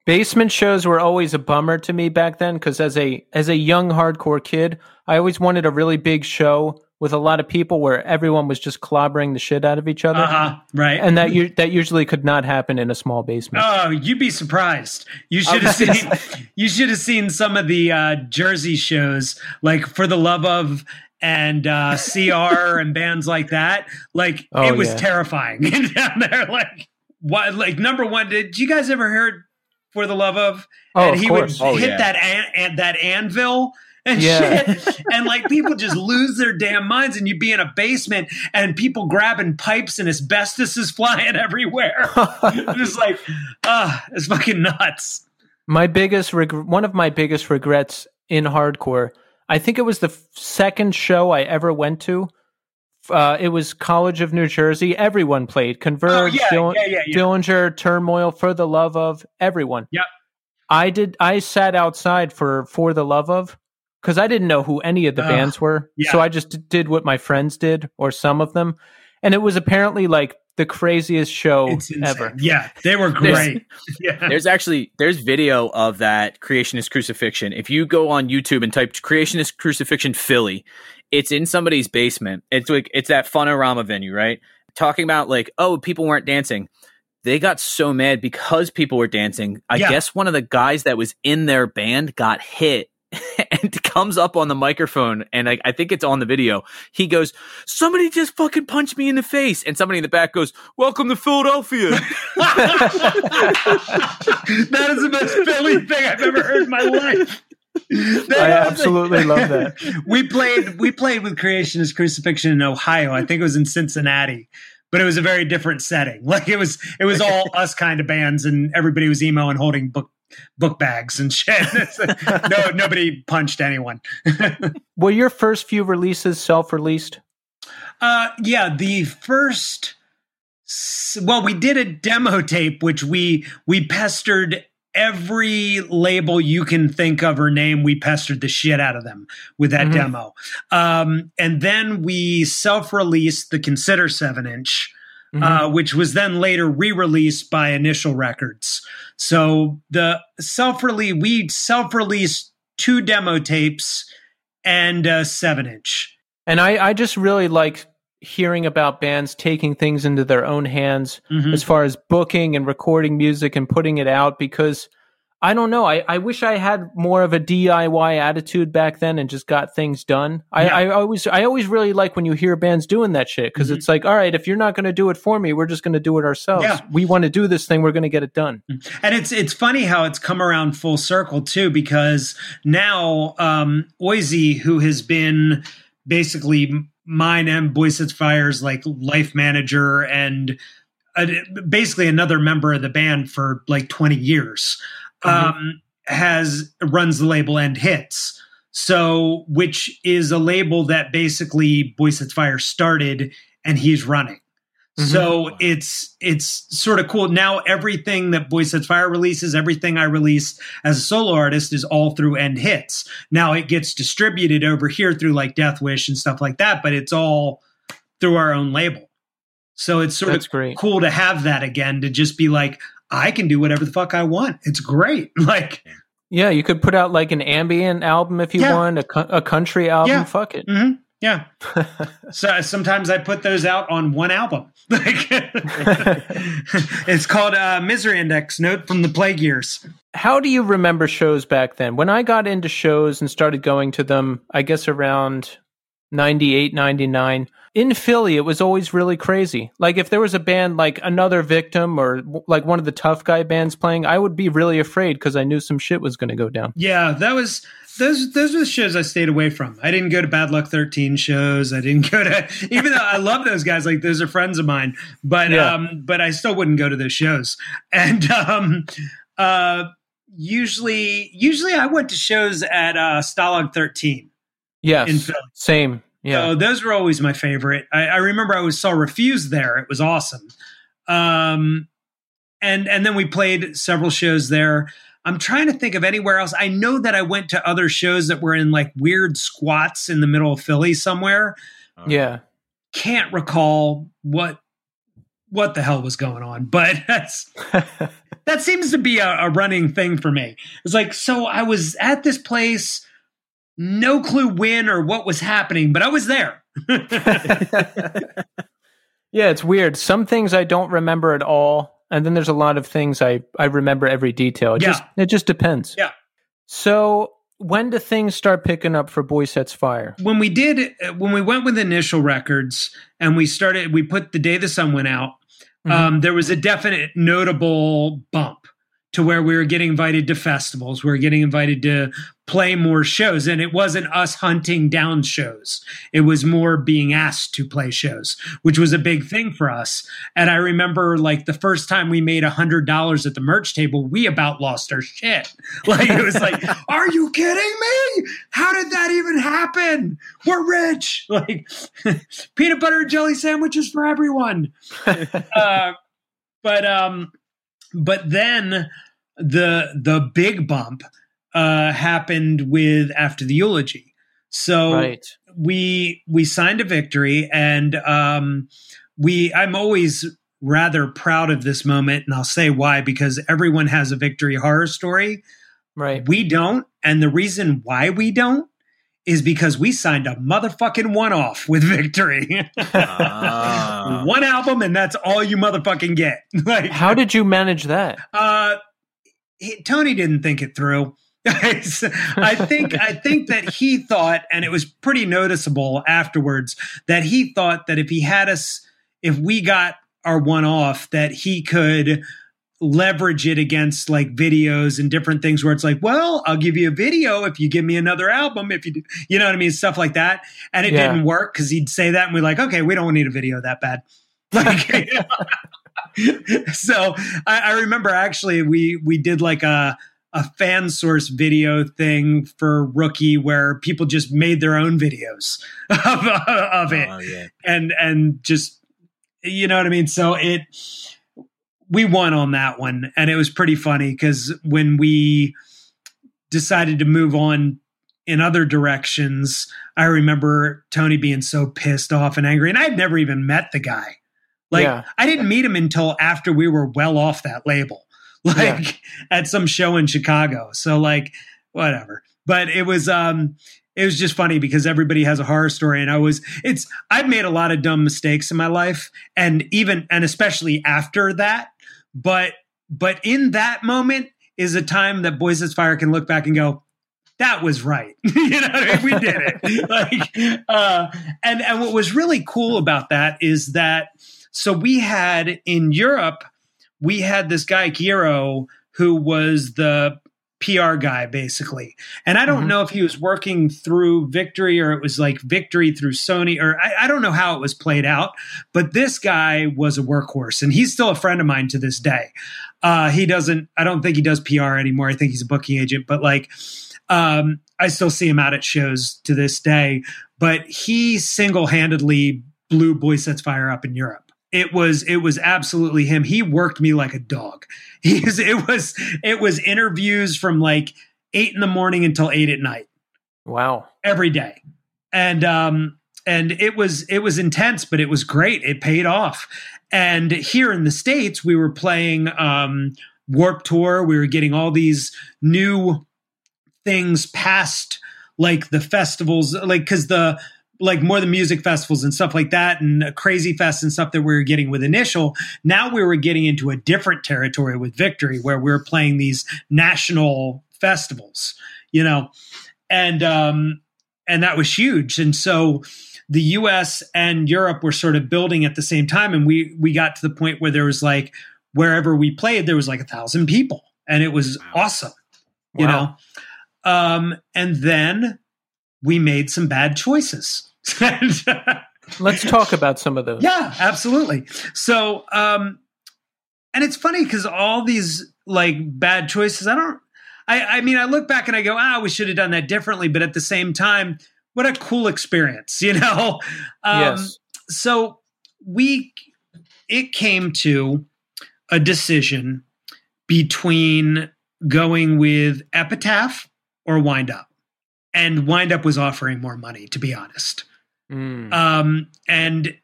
Basement shows were always a bummer to me back then because as a as a young hardcore kid, I always wanted a really big show with a lot of people where everyone was just clobbering the shit out of each other, uh-huh. Right. and that u- that usually could not happen in a small basement. Oh, you'd be surprised. You should have (laughs) seen. You should have seen some of the uh, Jersey shows, like for the love of and uh, CR (laughs) and bands like that. Like Oh, it was yeah. terrifying (laughs) down there. Like what? Like number one, did you guys ever heard for the love of? Oh, and of he course. would Oh, hit yeah. that an, an, that anvil. And Yeah. shit. And like people just lose their damn minds, and you'd be in a basement and people grabbing pipes and asbestos is flying (laughs) everywhere. (laughs) It's like, ah, it's fucking nuts. My biggest reg- one of my biggest regrets in hardcore, I think it was the second show I ever went to. Uh, it was College of New Jersey. Everyone played Converge, Oh, yeah, Dill- yeah, yeah, yeah. Dillinger, Turmoil, For the Love of everyone. Yep. I did. I sat outside for For the Love of because I didn't know who any of the Ugh, bands were. yeah. So I just did what my friends did, or some of them, and it was apparently like the craziest show ever. Yeah, they were (laughs) great. (laughs) yeah. There's actually there's video of that Creation Is Crucifixion. If you go on YouTube and type Creation Is Crucifixion Philly, it's in somebody's basement. It's like it's that Funorama venue, right? Talking about like, oh, people weren't dancing. They got so mad because people were dancing. I Yeah. guess one of the guys that was in their band got hit and (laughs) comes up on the microphone and I, I think it's on the video. He goes, Somebody just fucking punched me in the face. And somebody in the back goes, Welcome to Philadelphia. (laughs) that is the most Philly thing I've ever heard in my life. That I was- absolutely love that. (laughs) we played we played with Creation Is Crucifixion in Ohio. I think it was in Cincinnati. But it was a very different setting. Like it was it was all (laughs) us kind of bands and everybody was emo and holding book book bags and shit. (laughs) no (laughs) nobody punched anyone. (laughs) Were your first few releases self-released? Uh, yeah, the first. Well, we did a demo tape, which we we pestered every label you can think of or name. We pestered the shit out of them with that Mhm. demo, um, and then we self-released the Consider seven inch, Mhm. uh, which was then later re-released by Initial Records. So the self-release, we self-released two demo tapes and a seven inch. And I, I just really like hearing about bands taking things into their own hands Mhm. as far as booking and recording music and putting it out because I don't know. I, I wish I had more of a DIY attitude back then and just got things done. I, Yeah. I always I always really like when you hear bands doing that shit because Mhm. it's like, all right, if you're not going to do it for me, we're just going to do it ourselves. Yeah. We want to do this thing, we're going to get it done. And it's it's funny how it's come around full circle too, because now um Oisey, who has been basically mine and Boysetsfire's like life manager and uh, basically another member of the band for like 20 years, um, has runs the label End Hits. So, which is a label that basically Boysetsfire started and he's running. Mhm. So it's it's sort of cool. Now everything that Boysetsfire releases, everything I release as a solo artist is all through End Hits. Now it gets distributed over here through like Death Wish and stuff like that, but it's all through our own label. So it's sort That's of great. cool to have that again to just be like, I can do whatever the fuck I want. It's great. (laughs) Like, Yeah, you could put out like an ambient album if you Yeah. want, a, co- a country album. Yeah. Fuck it. mhm, yeah. (laughs) so sometimes I put those out on one album. (laughs) Like, it's called uh, Misery Index Note from the Plague Years. How do you remember shows back then? When I got into shows and started going to them, I guess around 98, 99, in Philly, it was always really crazy. Like if there was a band like Another Victim or like one of the tough guy bands playing, I would be really afraid because I knew some shit was going to go down. Yeah, that was those. Those were the shows I stayed away from. I didn't go to Bad Luck Thirteen shows. I didn't (laughs) go to even though I love those guys. Like those are friends of mine. But Yeah. um, but I still wouldn't go to those shows. And um, uh, usually usually I went to shows at uh, Stalag Thirteen. Philly. Same. Yeah. So those were always my favorite. I, I remember I was saw Refused there. It was awesome. Um, and and then we played several shows there. I'm trying to think of anywhere else. I know that I went to other shows that were in like weird squats in the middle of Philly somewhere. yeah. Can't recall what what the hell was going on, but (laughs) that's (laughs) that seems to be a, a running thing for me. It's like so I was at this place, no clue when or what was happening, but I was there. (laughs) yeah, it's weird. Some things I don't remember at all, and then there's a lot of things I I remember every detail. It Yeah. just it just depends. Yeah. So when do things start picking up for Boy Sets Fire? when we did when we went with initial records and we started we put the day the sun went out Mhm. um, there was a definite notable bump to where we were getting invited to festivals we were getting invited to play more shows. And it wasn't us hunting down shows. It was more being asked to play shows which was a big thing for us. And i remember like the first time we made a hundred dollars at the merch table we about lost our shit. (laughs) Like it was like are you kidding me? How did that even happen? We're rich. (laughs) Like (laughs) peanut butter and jelly sandwiches for everyone. Uh, but um but then the the big bump uh happened with after the eulogy so right. we we signed a victory and um we i'm always rather proud of this moment and i'll say why because everyone has a victory horror story Right. we don't and the reason why we don't is because we signed a motherfucking one off with victory Ah. (laughs) one album and that's all you motherfucking get (laughs) like How did you manage that? uh, he, Tony didn't think it through. (laughs) I think I think that he thought, and it was pretty noticeable afterwards, that he thought that if he had us, if we got our one off, that he could leverage it against like videos and different things where it's like, well, I'll give you a video if you give me another album, if you do, you know what I mean, stuff like that. And it Yeah. didn't work because he'd say that, and we're like, okay, we don't need a video that bad. (laughs) Like, (laughs) so I, I remember actually we we did like a a fan source video thing for rookie where people just made their own videos (laughs) of, of it Oh, yeah. and and just you know what I mean. So it we won on that one, and it was pretty funny because when we decided to move on in other directions, I remember Tony being so pissed off and angry, and I had never even met the guy. Like Yeah. I didn't meet him until after we were well off that label, (laughs) like Yeah. at some show in Chicago. So like whatever. But it was um it was just funny because everybody has a horror story and I was it's I've made a lot of dumb mistakes in my life and even and especially after that but but in that moment is a time that Boysetsfire can look back and go that was right. (laughs) you know I mean? We did it. (laughs) like uh and and what was really cool about that is that so we had in Europe we had this guy Giro who was the PR guy basically. And I don't Mhm. know if he was working through Victory or it was like Victory through Sony or I, I don't know how it was played out, but this guy was a workhorse and he's still a friend of mine to this day. Uh, he doesn't, I don't think he does PR anymore. I think he's a booking agent, but like, um, I still see him out at shows to this day, but he single handedly blew Boysetsfire up in Europe. It was it was absolutely him. He worked me like a dog. (laughs) He was, it was it was interviews from like eight in the morning until eight at night. Wow. Every day. And um and it was it was intense, but it was great. It paid off. And here in the States, we were playing um Warped Tour. We were getting all these new things past like the festivals, like because the like more the music festivals and stuff like that and Krazy Fest and stuff that we were getting with initial now we were getting into a different territory with victory where we are playing these national festivals you know? And um and that was huge. And so the US and Europe were sort of building at the same time and we we got to the point where there was like wherever we played there was like a thousand people and it was awesome you wow. know um and then we made some bad choices (laughs) Let's talk about some of those. Yeah, absolutely. So, um, and it's funny because all these like bad choices, I don't, I, I mean, I look back and I go, ah, we should have done that differently. But at the same time, what a cool experience, (laughs) you know? Um, yes. So we, it came to a decision between going with Epitaph or Wind Up. And Wind Up was offering more money, to be honest. Mm. Um, and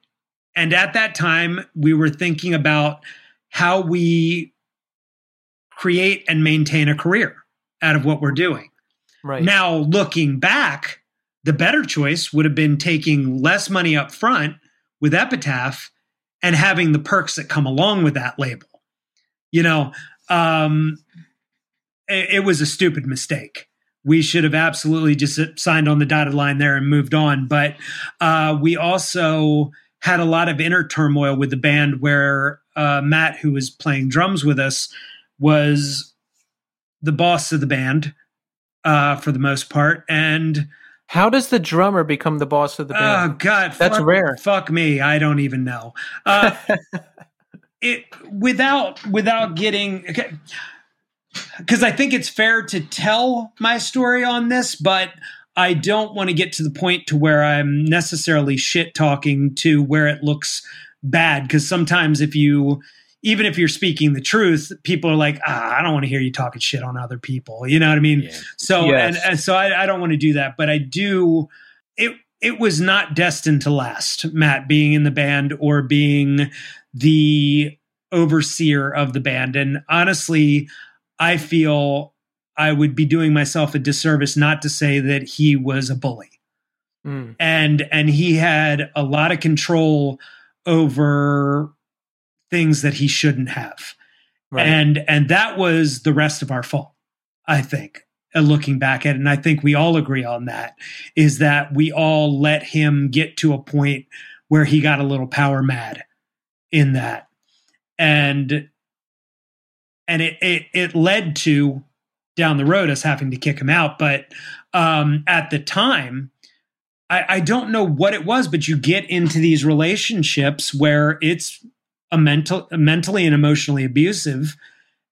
and at that time, we were thinking about how we create and maintain a career out of what we're doing. Right. Now, looking back, the better choice would have been taking less money up front with Epitaph and having the perks that come along with that label. You know, um, it, it was a stupid mistake we should have absolutely just signed on the dotted line there and moved on. But uh, we also had a lot of inner turmoil with the band where uh, Matt, who was playing drums with us, was the boss of the band uh, for the most part. And how does the drummer become the boss of the band? Oh God, that's fuck, rare. Fuck me, I don't even know. Uh, (laughs) it without without getting. Okay, because I think it's fair to tell my story on this, but I don't want to get to the point to where I'm necessarily shit talking to where it looks bad. Because sometimes if you, even if you're speaking the truth, people are like, ah, I don't want to hear you talking shit on other people. You know what I mean? Yeah. So, yes. and, and, so I, I don't want to do that, but I do. It it was not destined to last. Matt being in the band or being the overseer of the band, and honestly. I feel I would be doing myself a disservice not to say that he was a bully. Mm. And and he had a lot of control over things that he shouldn't have. Right. And and that was the rest of our fault, I think. Uh, looking back at it, and I think we all agree on that, is that we all let him get to a point where he got a little power mad in that. And and it, it it led to down the road us having to kick him out. But um, at the time, I, I don't know what it was, but you get into these relationships where it's a mental, mentally and emotionally abusive,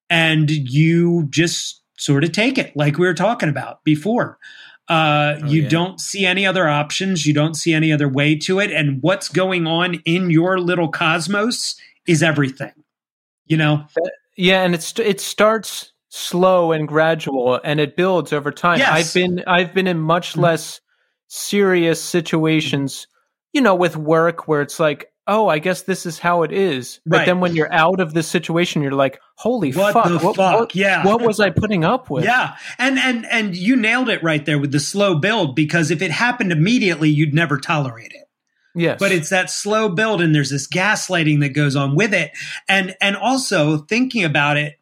and you just sort of take it, like we were talking about before. Uh, oh, you yeah. don't see any other options. You don't see any other way to it. And what's going on in your little cosmos is everything. You know, yeah, and it's it starts slow and gradual, and it builds over time. Yes. I've been I've been in much mm-hmm. less serious situations, you know, with work where it's like, oh, I guess this is how it is. But right. then when you're out of the situation, you're like, holy what fuck, what, fuck? What, yeah, what was I putting up with? Yeah, and and and you nailed it right there with the slow build because if it happened immediately, you'd never tolerate it. Yes. But it's that slow build and there's this gaslighting that goes on with it. And and also thinking about it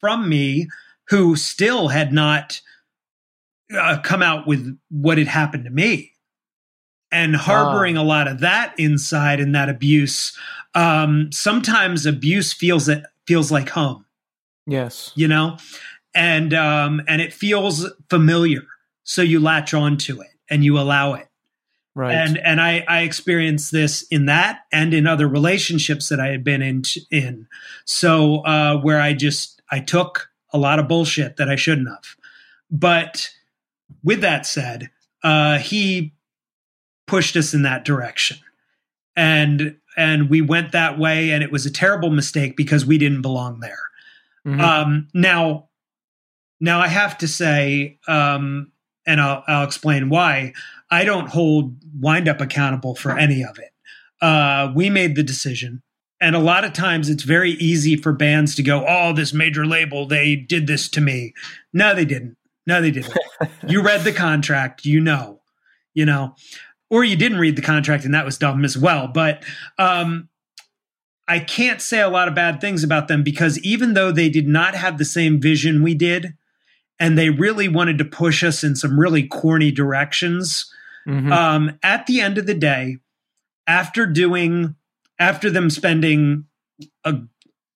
from me who still had not uh, come out with what had happened to me. And harboring a lot of that inside and that abuse um, sometimes abuse feels it feels like home. Yes. You know? And um, and it feels familiar. So you latch on to it and you allow it Right. And and I I experienced this in that and in other relationships that I had been in in. So uh where I just I took a lot of bullshit that I shouldn't have. But with that said, uh he pushed us in that direction. And and we went that way, and it was a terrible mistake because we didn't belong there. Mm-hmm. Um, now, now I have to say, um, and I'll, I'll explain why. I don't hold Wind Up accountable for any of it. Uh, we made the decision. And a lot of times it's very easy for bands to go, oh, this major label, they did this to me. No, they didn't. No, they didn't. (laughs) you read the contract, you know, you know, or you didn't read the contract and that was dumb as well. But um, I can't say a lot of bad things about them because even though they did not have the same vision we did, and they really wanted to push us in some really corny directions. Mm-hmm. Um, at the end of the day, after doing, after them spending a,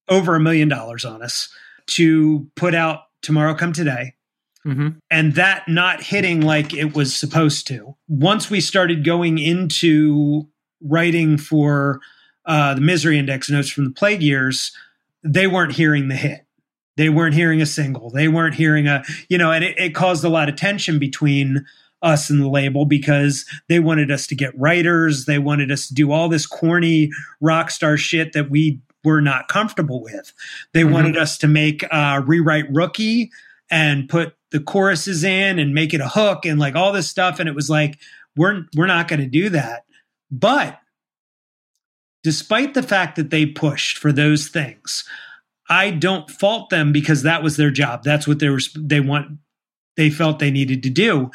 over a million dollars on us to put out Tomorrow Come Today, mm-hmm. and that not hitting like it was supposed to, once we started going into writing for uh, the Misery Index notes from the Plague Years, they weren't hearing the hit they weren't hearing a single. They weren't hearing a, you know, and it, it caused a lot of tension between us and the label because they wanted us to get writers. They wanted us to do all this corny rock star shit that we were not comfortable with. They mm-hmm. wanted us to make uh, rewrite rookie and put the choruses in and make it a hook and like all this stuff. And it was like, we're, we're not going to do that. But despite the fact that they pushed for those things, I don't fault them because that was their job. That's what they were they want they felt they needed to do.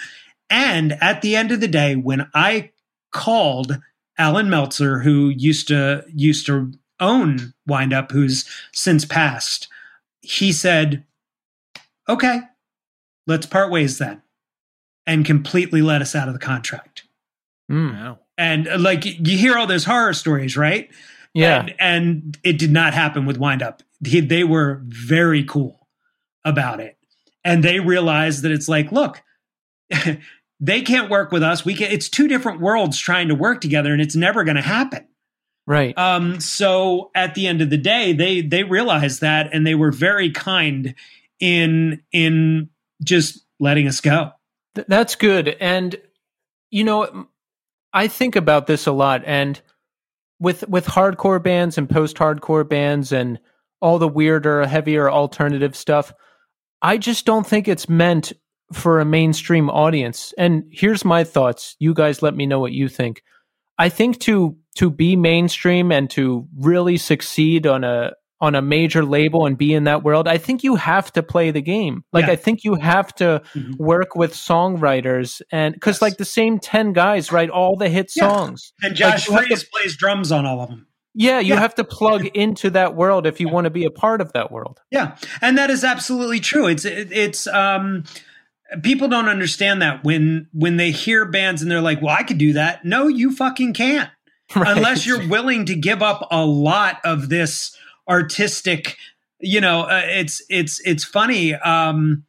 And at the end of the day, when I called Alan Meltzer, who used to used to own Windup, who's since passed, he said, "Okay, let's part ways then," and completely let us out of the contract. Mm. Wow. And like you hear all those horror stories, right? Yeah. And, and it did not happen with Windup. He, they were very cool about it. And they realized that it's like, look, (laughs) they can't work with us. We can it's two different worlds trying to work together and it's never going to happen. Right. Um so at the end of the day, they they realized that and they were very kind in in just letting us go. Th- that's good. And you know, I think about this a lot and with with hardcore bands and post-hardcore bands and all the weirder, heavier alternative stuff. I just don't think it's meant for a mainstream audience. And here's my thoughts. You guys let me know what you think. I think to to be mainstream and to really succeed on a on a major label and be in that world, I think you have to play the game. Like yeah. I think you have to mm-hmm. work with songwriters and because yes. like the same ten guys write all the hit yeah. songs. And Josh like, Freese plays drums on all of them. Yeah, you yeah. have to plug into that world if you want to be a part of that world. Yeah, and that is absolutely true. It's it, it's um, people don't understand that when when they hear bands and they're like, "Well, I could do that." No, you fucking can't. (laughs) Right. Unless you're willing to give up a lot of this artistic, you know, uh, it's it's it's funny. Um,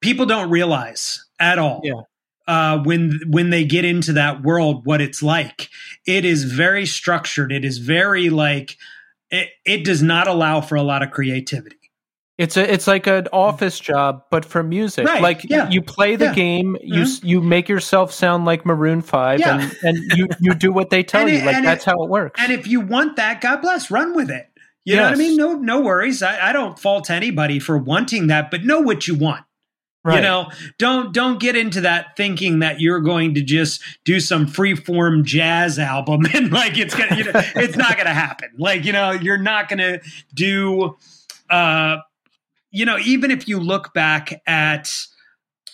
people don't realize at all yeah uh, when when they get into that world what it's like. It is very structured. It is very like it, it does not allow for a lot of creativity. It's a it's like an office job, but for music. Right, like yeah, you play the yeah. game, you mm-hmm. you make yourself sound like Maroon Five, yeah. and and you you do what they (laughs) tell you. like that's how it works. And if you want that, God bless, run with it. You yes. know what I mean? No no worries. I, I don't fault anybody for wanting that, but know what you want. Right. You know, don't don't get into that thinking that you're going to just do some free-form jazz album (laughs) and like it's gonna you know it's not gonna happen. Like, you know, you're not gonna do uh you know, even if you look back at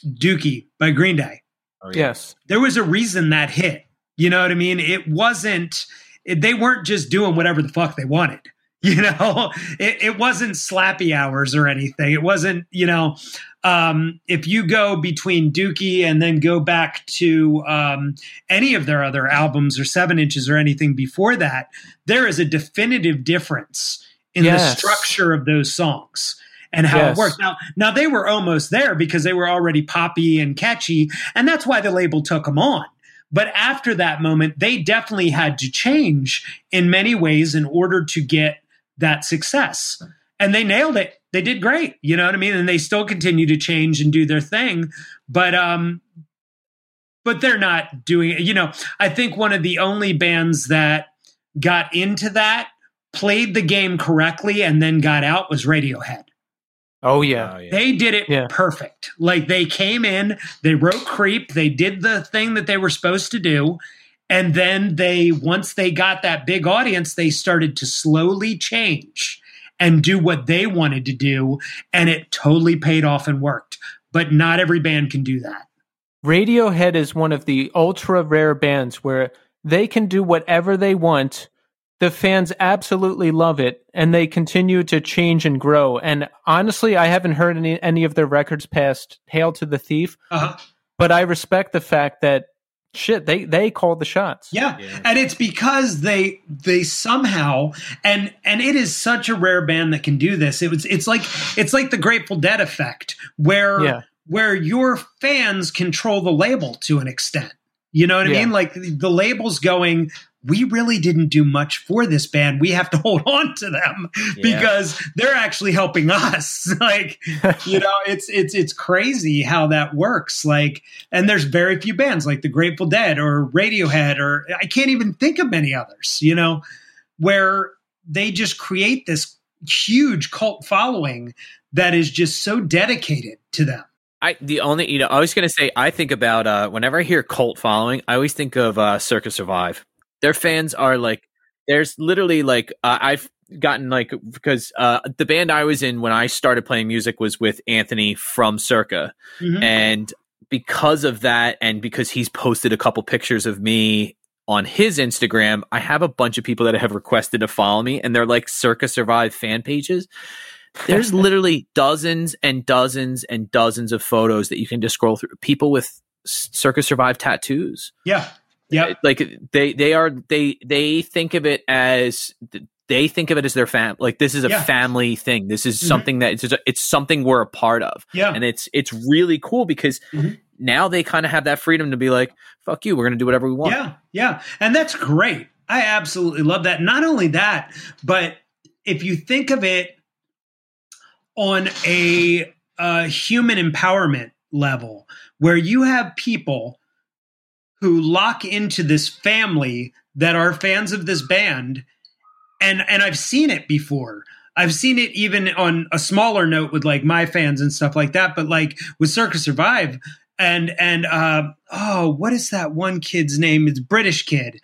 Dookie by Green Day. Oh, yeah. Yes. There was a reason that hit. You know what I mean? It wasn't it, they weren't just doing whatever the fuck they wanted. (laughs) You know, it, it wasn't slappy hours or anything. It wasn't, you know, um, if you go between Dookie and then go back to um, any of their other albums or seven inches or anything before that, there is a definitive difference in yes. the structure of those songs and how yes. it works. Now, now they were almost there because they were already poppy and catchy, and that's why the label took them on. But after that moment, they definitely had to change in many ways in order to get that success. And they nailed it. They did great. You know what I mean? And they still continue to change and do their thing. But um but they're not doing it. You know, I think one of the only bands that got into that, played the game correctly, and then got out was Radiohead. Oh yeah. Oh, yeah. They did it Yeah. perfect. Like they came in, they wrote Creep, they did the thing that they were supposed to do. And then they, once they got that big audience, they started to slowly change and do what they wanted to do. And it totally paid off and worked. But not every band can do that. Radiohead is one of the ultra rare bands where they can do whatever they want. The fans absolutely love it and they continue to change and grow. And honestly, I haven't heard any, any of their records past Hail to the Thief, Uh-huh. but I respect the fact that shit, they, they call the shots. Yeah. Yeah. And it's because they they somehow and and it is such a rare band that can do this. It was it's like it's like the Grateful Dead effect where Yeah. where your fans control the label to an extent. You know what I mean? Like the, the label's going, we really didn't do much for this band. We have to (laughs) hold on to them Yeah. because they're actually helping us. (laughs) like, you (laughs) know, it's it's it's crazy how that works. Like, and there's very few bands like the Grateful Dead or Radiohead or I can't even think of many others, you know, where they just create this huge cult following that is just so dedicated to them. I the only you know I was gonna say I think about uh whenever I hear cult following I always think of uh Circa Survive. Their fans are like there's literally like uh, I've gotten like because uh the band I was in when I started playing music was with Anthony from Circa Mhm. and because of that and because he's posted a couple pictures of me on his Instagram I have a bunch of people that have requested to follow me and they're like Circa Survive fan pages (laughs) there's literally dozens and dozens and dozens of photos that you can just scroll through. People with Circa Survive tattoos. Yeah. Yeah. Like they they are they they think of it as they think of it as their fam like this is a Yeah. family thing. This is Mhm. something that it's it's something we're a part of. Yeah. And it's it's really cool because Mhm. now they kind of have that freedom to be like, fuck you, we're gonna do whatever we want. Yeah, yeah. And that's great. I absolutely love that. Not only that, but if you think of it on a, uh human empowerment level, where you have people who lock into this family that are fans of this band, and and I've seen it before. I've seen it even on a smaller note with like my fans and stuff like that. But like with Circa Survive, and and uh, oh, what is that one kid's name? It's British kid.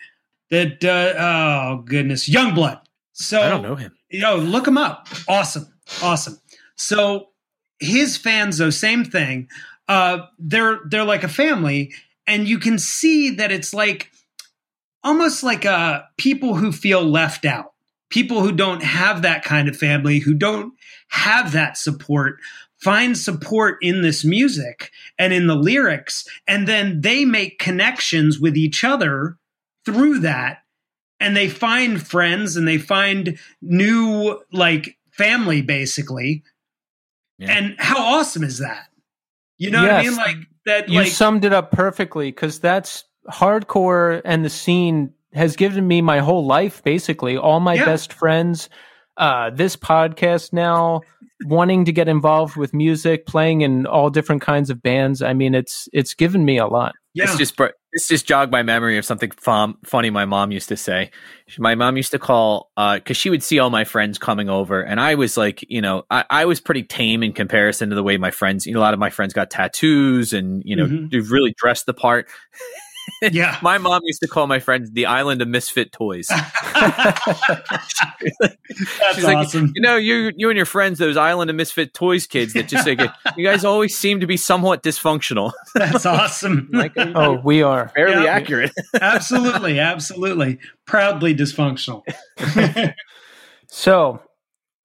That uh, oh goodness, Yungblud. So I don't know him. you know, look him up. Awesome, awesome. So his fans, though, same thing. Uh, they're they're like a family, and you can see that it's like almost like uh, people who feel left out, people who don't have that kind of family, who don't have that support, find support in this music and in the lyrics, and then they make connections with each other through that and they find friends and they find new like family basically Yeah. and how awesome is that? You know what i mean? Like that You like summed it up perfectly because that's hardcore and the scene has given me my whole life basically. All my Yeah. best friends uh, this podcast now wanting to get involved with music playing in all different kinds of bands. I mean it's it's given me a lot. Yeah. This just br- this just jogged my memory of something fun, funny my mom used to say. My mom used to call because she would see all my friends coming over, and I was like, you know, I, I was pretty tame in comparison to the way my friends. You know, a lot of my friends got tattoos and you know, Mhm. really dressed the part. (laughs) yeah (laughs) My mom used to call my friends the island of misfit toys. (laughs) that's She's like, awesome you know, you you and your friends, those island of misfit toys kids that just like you guys always seem to be somewhat dysfunctional. (laughs) that's awesome like, oh we are fairly Yeah. accurate. absolutely absolutely proudly dysfunctional so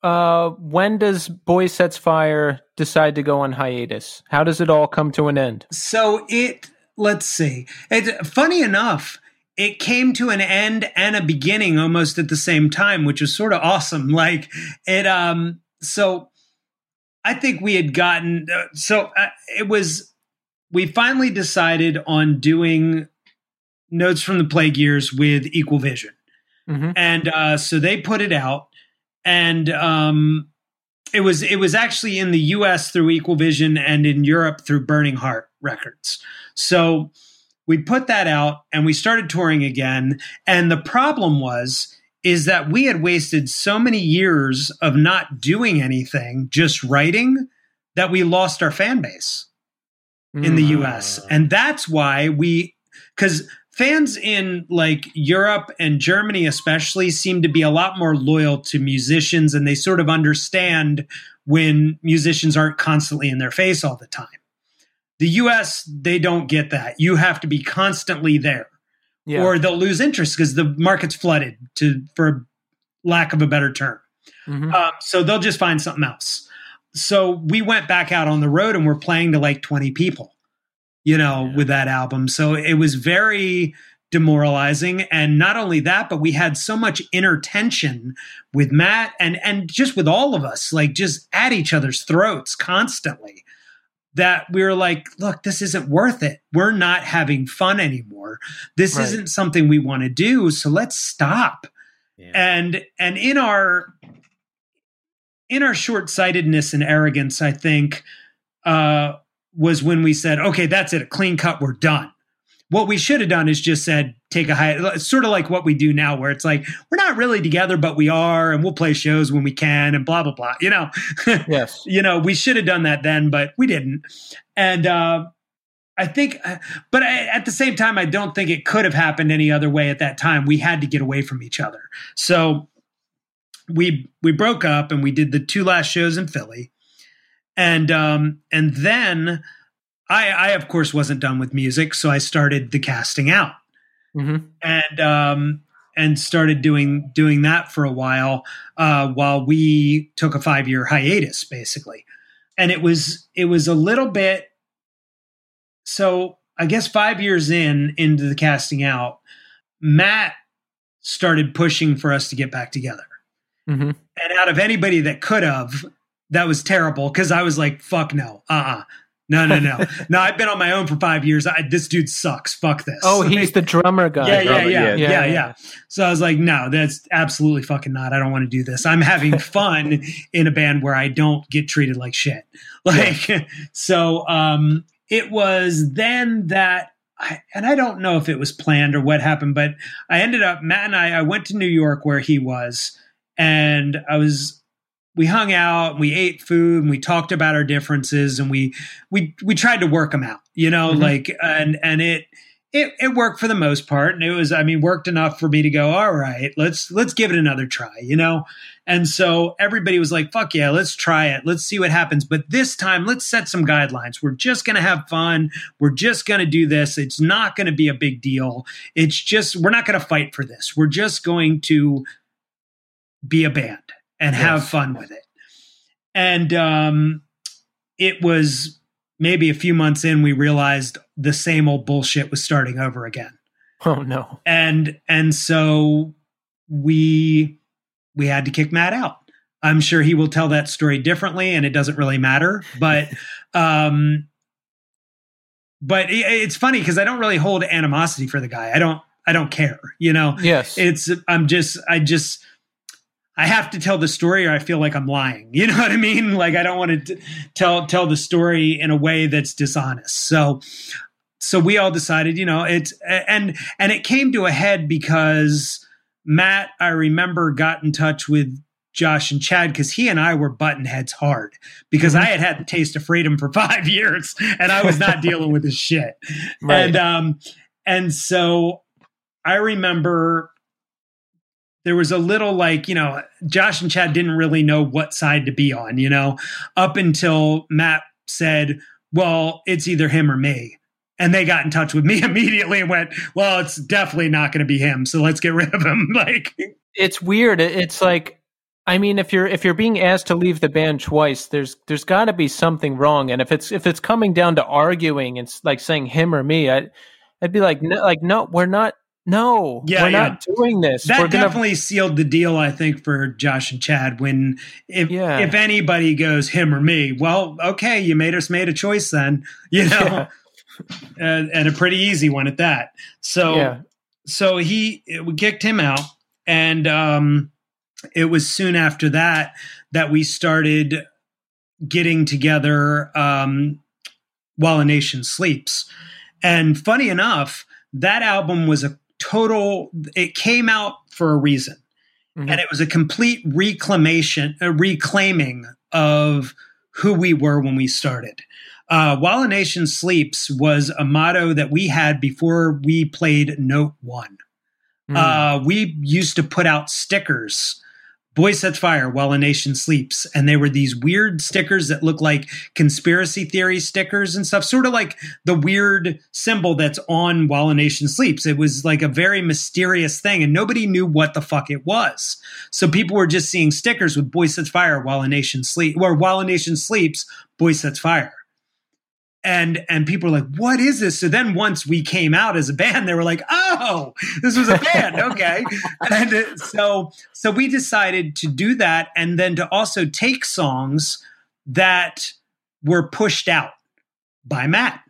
uh, when does Boysetsfire decide to go on hiatus how does it all come to an end so it let's see it funny enough it came to an end and a beginning almost at the same time which was sort of awesome (laughs) like it um so i think we had gotten uh, so uh, it was we finally decided on doing notes from the plague years with equal vision Mhm. and uh, so they put it out and um, it was it was actually in the U.S. through Equal Vision and in Europe through Burning Heart Records. So we put that out and we started touring again. And the problem was, is that we had wasted so many years of not doing anything, just writing, that we lost our fan base in the Mm. US. And that's why we, because fans in like Europe and Germany, especially, seem to be a lot more loyal to musicians and they sort of understand when musicians aren't constantly in their face all the time. The US, they don't get that. You have to be constantly there Yeah. or they'll lose interest because the market's flooded to for lack of a better term. Mhm. Um, so they'll just find something else. So we went back out on the road and we're playing to like 20 people, you know, Yeah. with that album. So it was very demoralizing. And not only that, but we had so much inner tension with Matt and and just with all of us, like just at each other's throats constantly. That we were like, look, this isn't worth it. We're not having fun anymore. This Right. isn't something we want to do. So let's stop Yeah. and and in our in our short-sightedness and arrogance i think uh was when we said okay that's it a clean cut we're done what we should have done is just said take a high it's sort of like what we do now where it's like we're not really together but we are and we'll play shows when we can and blah blah blah you know (laughs) yes. you know we should have done that then but we didn't and uh I think, but I, at the same time, I don't think it could have happened any other way at that time. We had to get away from each other. So we we broke up and we did the two last shows in Philly, and um, and then I, I of course wasn't done with music, so I started the casting out hmm and um, and started doing doing that for a while uh, while we took a five year hiatus, basically. And it was it was a little bit. So I guess five years in into the casting out, Matt started pushing for us to get back together. hmm And out of anybody that could have, that was terrible because I was like, "Fuck no, uh, uh no, no, no, no." I've been on my own for five years. I, this dude sucks. Fuck this. Oh, he's the drummer guy. Yeah, yeah, drummer, yeah, yeah. yeah, yeah, So I was like, no, that's absolutely fucking not. I don't want to do this. I'm having (laughs) fun in a band where I don't get treated like shit. Like, (laughs) so um, it was then that, I, and I don't know if it was planned or what happened, but I ended up, Matt and I, I went to New York where he was, and I was, we hung out, we ate food, and we talked about our differences, and we, we, we tried to work them out, you know, Mhm. like, and, and it, it, it worked for the most part and it was i mean worked enough for me to go all right let's let's give it another try you know? And so everybody was like fuck yeah let's try it. Let's see what happens. But this time let's set some guidelines. We're just going to have fun. We're just going to do this. It's not going to be a big deal. It's just we're not going to fight for this. We're just going to be a band and have fun with it. And um it was maybe a few months in we realized the same old bullshit was starting over again. Oh no. and and so we we had to kick matt out. I'm sure he will tell that story differently and it doesn't really matter but (laughs) um but it, it's funny because i don't really hold animosity for the guy. I don't i don't care you know? Yes. it's i'm just i just i have to tell the story or i feel like i'm lying. (laughs) You know what i mean? Like i don't want to tell tell the story in a way that's dishonest. So so we all decided you know it's and and it came to a head because matt i remember got in touch with josh and chad because he and i were button heads hard because i had had the taste of freedom for (laughs) five years and i was not dealing with this shit. (laughs) Right. and um and so i remember there was a little like you know josh and chad didn't really know what side to be on you know up until matt said well it's either him or me and they got in touch with me (laughs) immediately and went well it's definitely not going to be him so let's get rid of him (laughs) like it's weird. It's like, I mean, if you're if you're being asked to leave the band twice, there's there's got to be something wrong. And if it's if it's coming down to arguing and like saying him or me, I, I'd be like, no, like no, we're not. No, Yeah, we're yeah. not doing this. that we're gonna. definitely sealed the deal i think for josh and chad when if Yeah. if anybody goes him or me well okay you made us made a choice then (laughs) you know (laughs) and, and a pretty easy one at that so so he we kicked him out and um it was soon after that that we started getting together um while a nation sleeps And funny enough, that album was a total, it came out for a reason. Mm-hmm. And it was a complete reclamation, a reclaiming of who we were when we started. Uh, While a Nation Sleeps was a motto that we had before we played Note One. Mm. Uh, we used to put out stickers Boy Sets Fire while a nation sleeps. And they were these weird stickers that look like conspiracy theory stickers and stuff, sort of like the weird symbol that's on while a nation sleeps. It was like a very mysterious thing, and nobody knew what the fuck it was. So people were just seeing stickers with Boy Sets Fire while a nation sleeps, or while a nation sleeps, Boy Sets Fire and and people were like what is this? So then once we came out as a band they were like oh this was a band okay. (laughs) And so so we decided to do that and then to also take songs that were pushed out by matt.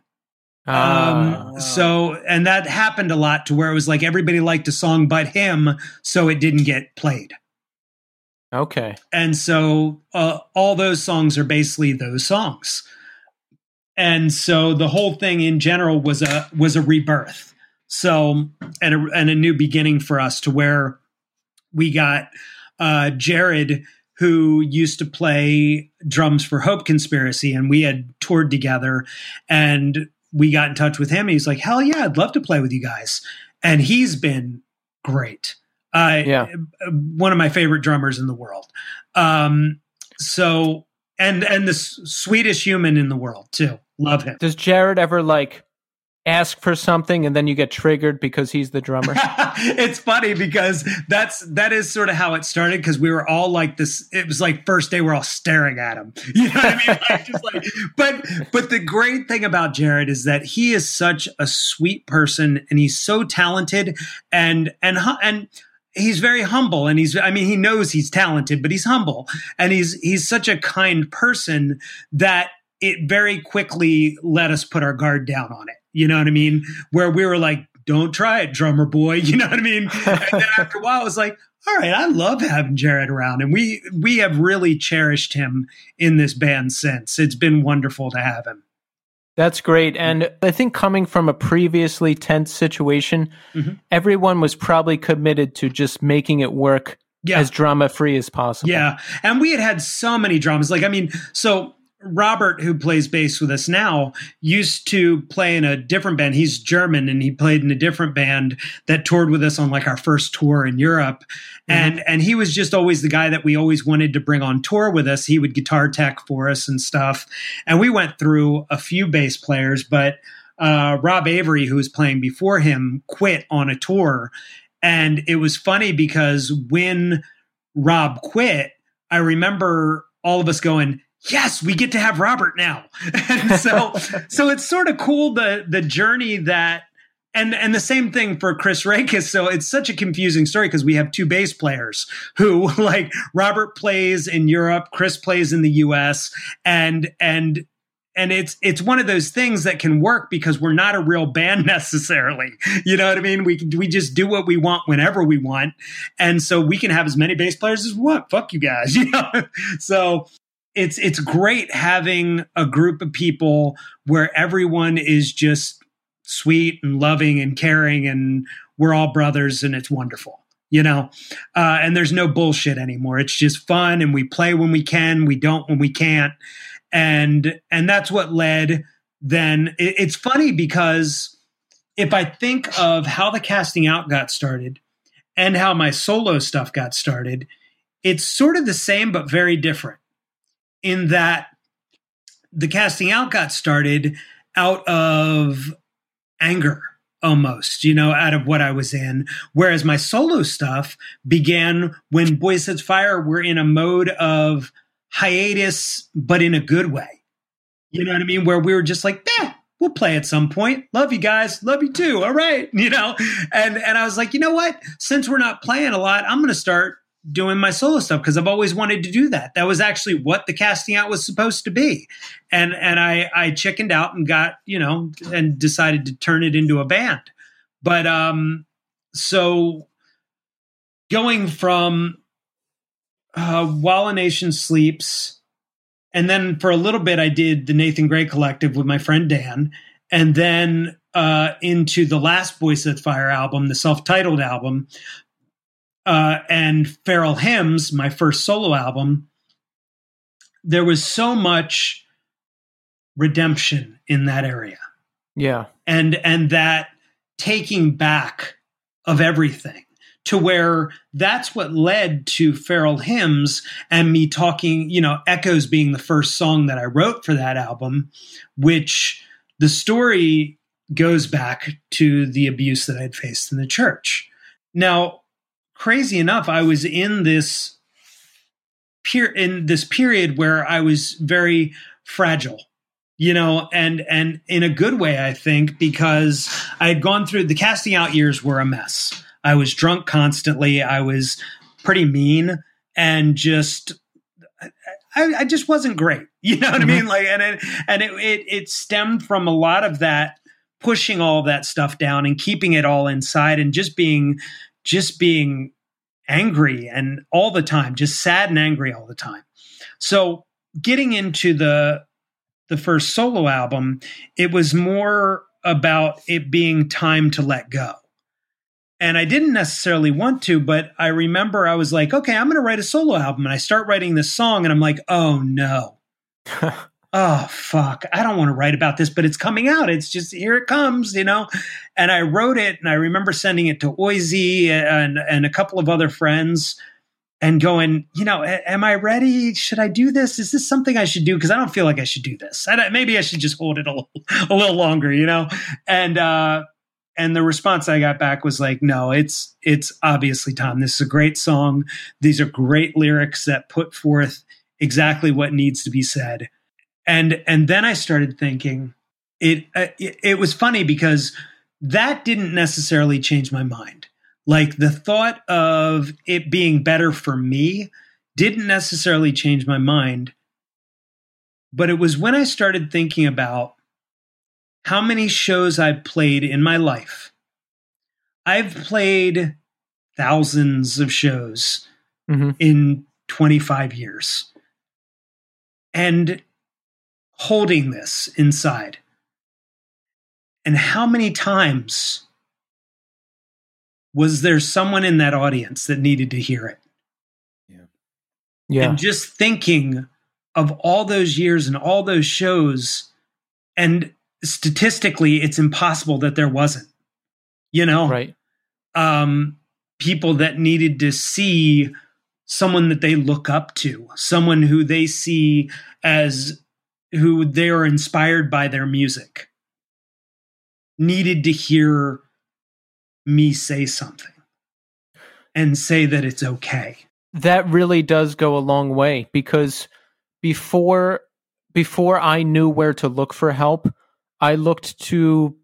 Um so and that happened a lot to where it was like everybody liked a song but him so it didn't get played. Okay. And so uh, all those songs are basically those songs and so the whole thing in general was a was a rebirth. So and a, and a new beginning for us to where we got uh, jared who used to play drums for hope conspiracy and we had toured together and we got in touch with him he's like hell yeah i'd love to play with you guys. And he's been great. Uh, yeah. one of my favorite drummers in the world. Um, so and and the sweetest human in the world too. Love him. Does Jared ever like ask for something and then you get triggered because he's the drummer? (laughs) it's funny because that's that is sort of how it started because we were all like this. It was like first day we're all staring at him. (laughs) You know what I mean? Like, just like, but but the great thing about Jared is that he is such a sweet person and he's so talented and and and he's very humble and he's i mean he knows he's talented but he's humble. And he's he's such a kind person that it very quickly let us put our guard down on it. You know what i mean? Where we were like don't try it drummer boy. (laughs) You know what i mean? And then after a while i was like all right i love having jared around. And we we have really cherished him in this band since. It's been wonderful to have him that's great. And I think coming from a previously tense situation, mm-hmm. everyone was probably committed to just making it work yeah. as drama free as possible. Yeah. And we had had so many dramas. Like, I mean, so Robert, who plays bass with us now, used to play in a different band. He's German and he played in a different band that toured with us on like our first tour in Europe. Mm-hmm. And and he was just always the guy that we always wanted to bring on tour with us. He would guitar tech for us and stuff. And we went through a few bass players, but uh, Rob Avery, who was playing before him, quit on a tour. And it was funny because when Rob quit, I remember all of us going, yes, we get to have Robert now. (laughs) and so (laughs) so it's sort of cool the the journey that and and the same thing for Chris Rakes. So it's such a confusing story because we have two bass players who (laughs) like Robert plays in Europe, Chris plays in the US, and and and it's it's one of those things that can work because we're not a real band necessarily. You know what I mean? We we just do what we want whenever we want, and so we can have as many bass players as we want. Fuck you guys, you know. so it's it's great having a group of people where everyone is just sweet and loving and caring and we're all brothers and it's wonderful you know? Uh, and there's no bullshit anymore. It's just fun and we play when we can we don't when we can't. And and that's what led then it, it's funny because if i think of how the casting out got started and how my solo stuff got started it's sort of the same but very different in that the casting out got started out of anger almost, you know, out of what I was in. Whereas my solo stuff began when Boy Sets Fire were in a mode of hiatus, but in a good way. You know what I mean? Where we were just like, eh, we'll play at some point. Love you guys. Love you too. All right. (laughs) You know, and, and I was like, you know what? Since we're not playing a lot, I'm to start doing my solo stuff because I've always wanted to do that. That was actually what the casting out was supposed to be. And and I I chickened out and got, you know, and decided to turn it into a band. But um so going from uh While a Nation Sleeps and then for a little bit I did the Nathan Gray collective with my friend Dan and then uh, into the last Boy Set Fire album, the self-titled album, uh, and Feral Hymns, my first solo album, there was so much redemption in that area. Yeah. And and that taking back of everything to where that's what led to Feral Hymns and me talking, you know, Echoes being the first song that I wrote for that album, which the story goes back to the abuse that I'd faced in the church. Now, crazy enough, I was in this per- in this period where I was very fragile you know and and in a good way i think because i had gone through the casting out years were a mess. I was drunk constantly. I was pretty mean and just i, I just wasn't great (laughs) you know what mm-hmm. i mean? Like and it and it, it it stemmed from a lot of that pushing all of that stuff down and keeping it all inside and just being just being angry and all the time just sad and angry all the time so getting into the the first solo album, it was more about it being time to let go. And I didn't necessarily want to, but I remember I was like, okay, I'm going to write a solo album. And I start writing this song, and I'm like, oh no. (laughs) oh, fuck. I don't want to write about this, but it's coming out. It's just here it comes, you know? And I wrote it, and I remember sending it to Oisey and, and a couple of other friends and going, you know, am I ready? Should I do this? Is this something I should do? Because I don't feel like I should do this. I, maybe I should just hold it a little, (laughs) a little longer, you know. And uh, and the response I got back was like, no, it's it's obviously Tom. This is a great song. These are great lyrics that put forth exactly what needs to be said. And and then I started thinking, it, uh, it, it was funny because that didn't necessarily change my mind like the thought of it being better for me didn't necessarily change my mind. But it was when I started thinking about how many shows I've played in my life. I've played thousands of shows mm-hmm. in 25 years. And holding this inside. And how many times was there someone in that audience that needed to hear it? Yeah. Yeah. And just thinking of all those years and all those shows, and statistically, it's impossible that there wasn't, you know? Right. Um, people that needed to see someone that they look up to, someone who they see as who they are inspired by their music, needed to hear me say something and say that it's okay. That really does go a long way because before before I knew where to look for help, I looked to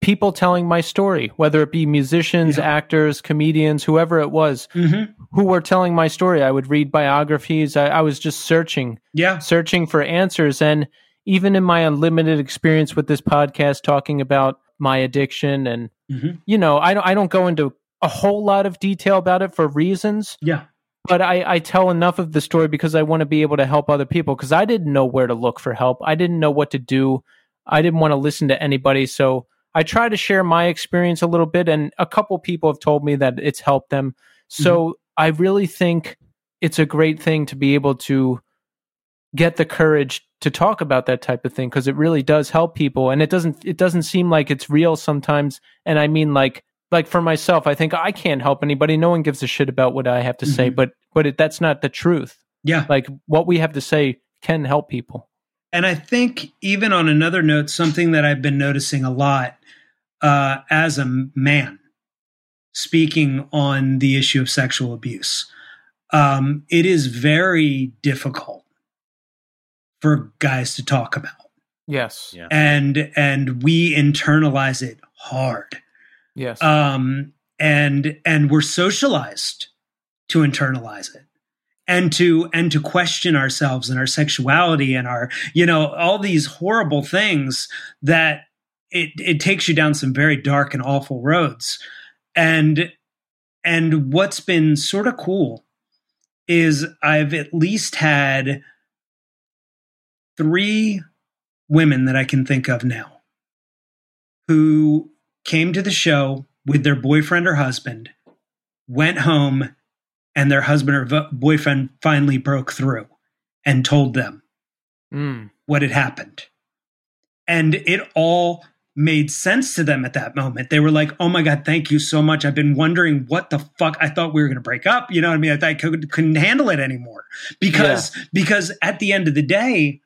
people telling my story, whether it be musicians, yeah. actors, comedians, whoever it was, mm-hmm. who were telling my story. I would read biographies. I, I was just searching, yeah, searching for answers. And even in my unlimited experience with this podcast, talking about my addiction and mm-hmm. you know I don't I don't go into a whole lot of detail about it for reasons. Yeah. But I, I tell enough of the story because I want to be able to help other people because I didn't know where to look for help. I didn't know what to do. I didn't want to listen to anybody. So I try to share my experience a little bit. And a couple people have told me that it's helped them. So mm-hmm. I really think it's a great thing to be able to get the courage to talk about that type of thing because it really does help people and it doesn't it doesn't seem like it's real sometimes and i mean like like for myself i think i can't help anybody no one gives a shit about what i have to mm-hmm. say but but it, that's not the truth yeah like what we have to say can help people and i think even on another note something that i've been noticing a lot uh, as a man speaking on the issue of sexual abuse um, it is very difficult for guys to talk about. Yes. Yeah. And and we internalize it hard. Yes. Um and and we're socialized to internalize it and to and to question ourselves and our sexuality and our you know all these horrible things that it it takes you down some very dark and awful roads. And and what's been sort of cool is I've at least had three women that I can think of now who came to the show with their boyfriend or husband, went home, and their husband or vo- boyfriend finally broke through and told them Mm. what had happened. And it all made sense to them at that moment. They were like, "Oh my god, thank you so much. I've been wondering what the fuck. I thought we were going to break up. You know what I mean? I thought I could, couldn't handle it anymore because because at the end of the day,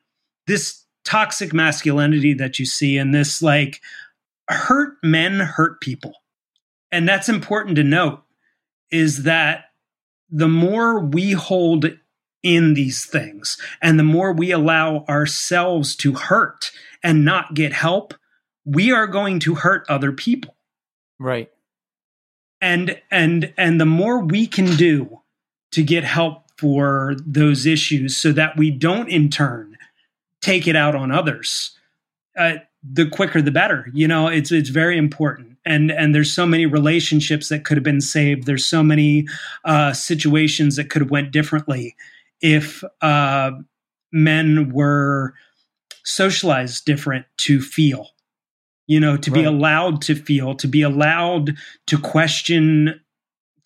this toxic masculinity that you see and this like hurt men hurt people, and that's important to note. Is that the more we hold in these things and the more we allow ourselves to hurt and not get help, we are going to hurt other people. Right. And and and the more we can do to get help for those issues so that we don't in turn take it out on others, uh, the quicker the better. You know, it's it's very important. And and there's so many relationships that could have been saved. There's so many uh, situations that could have went differently if uh, men were socialized different to feel. You know, to be allowed to feel, to be allowed to question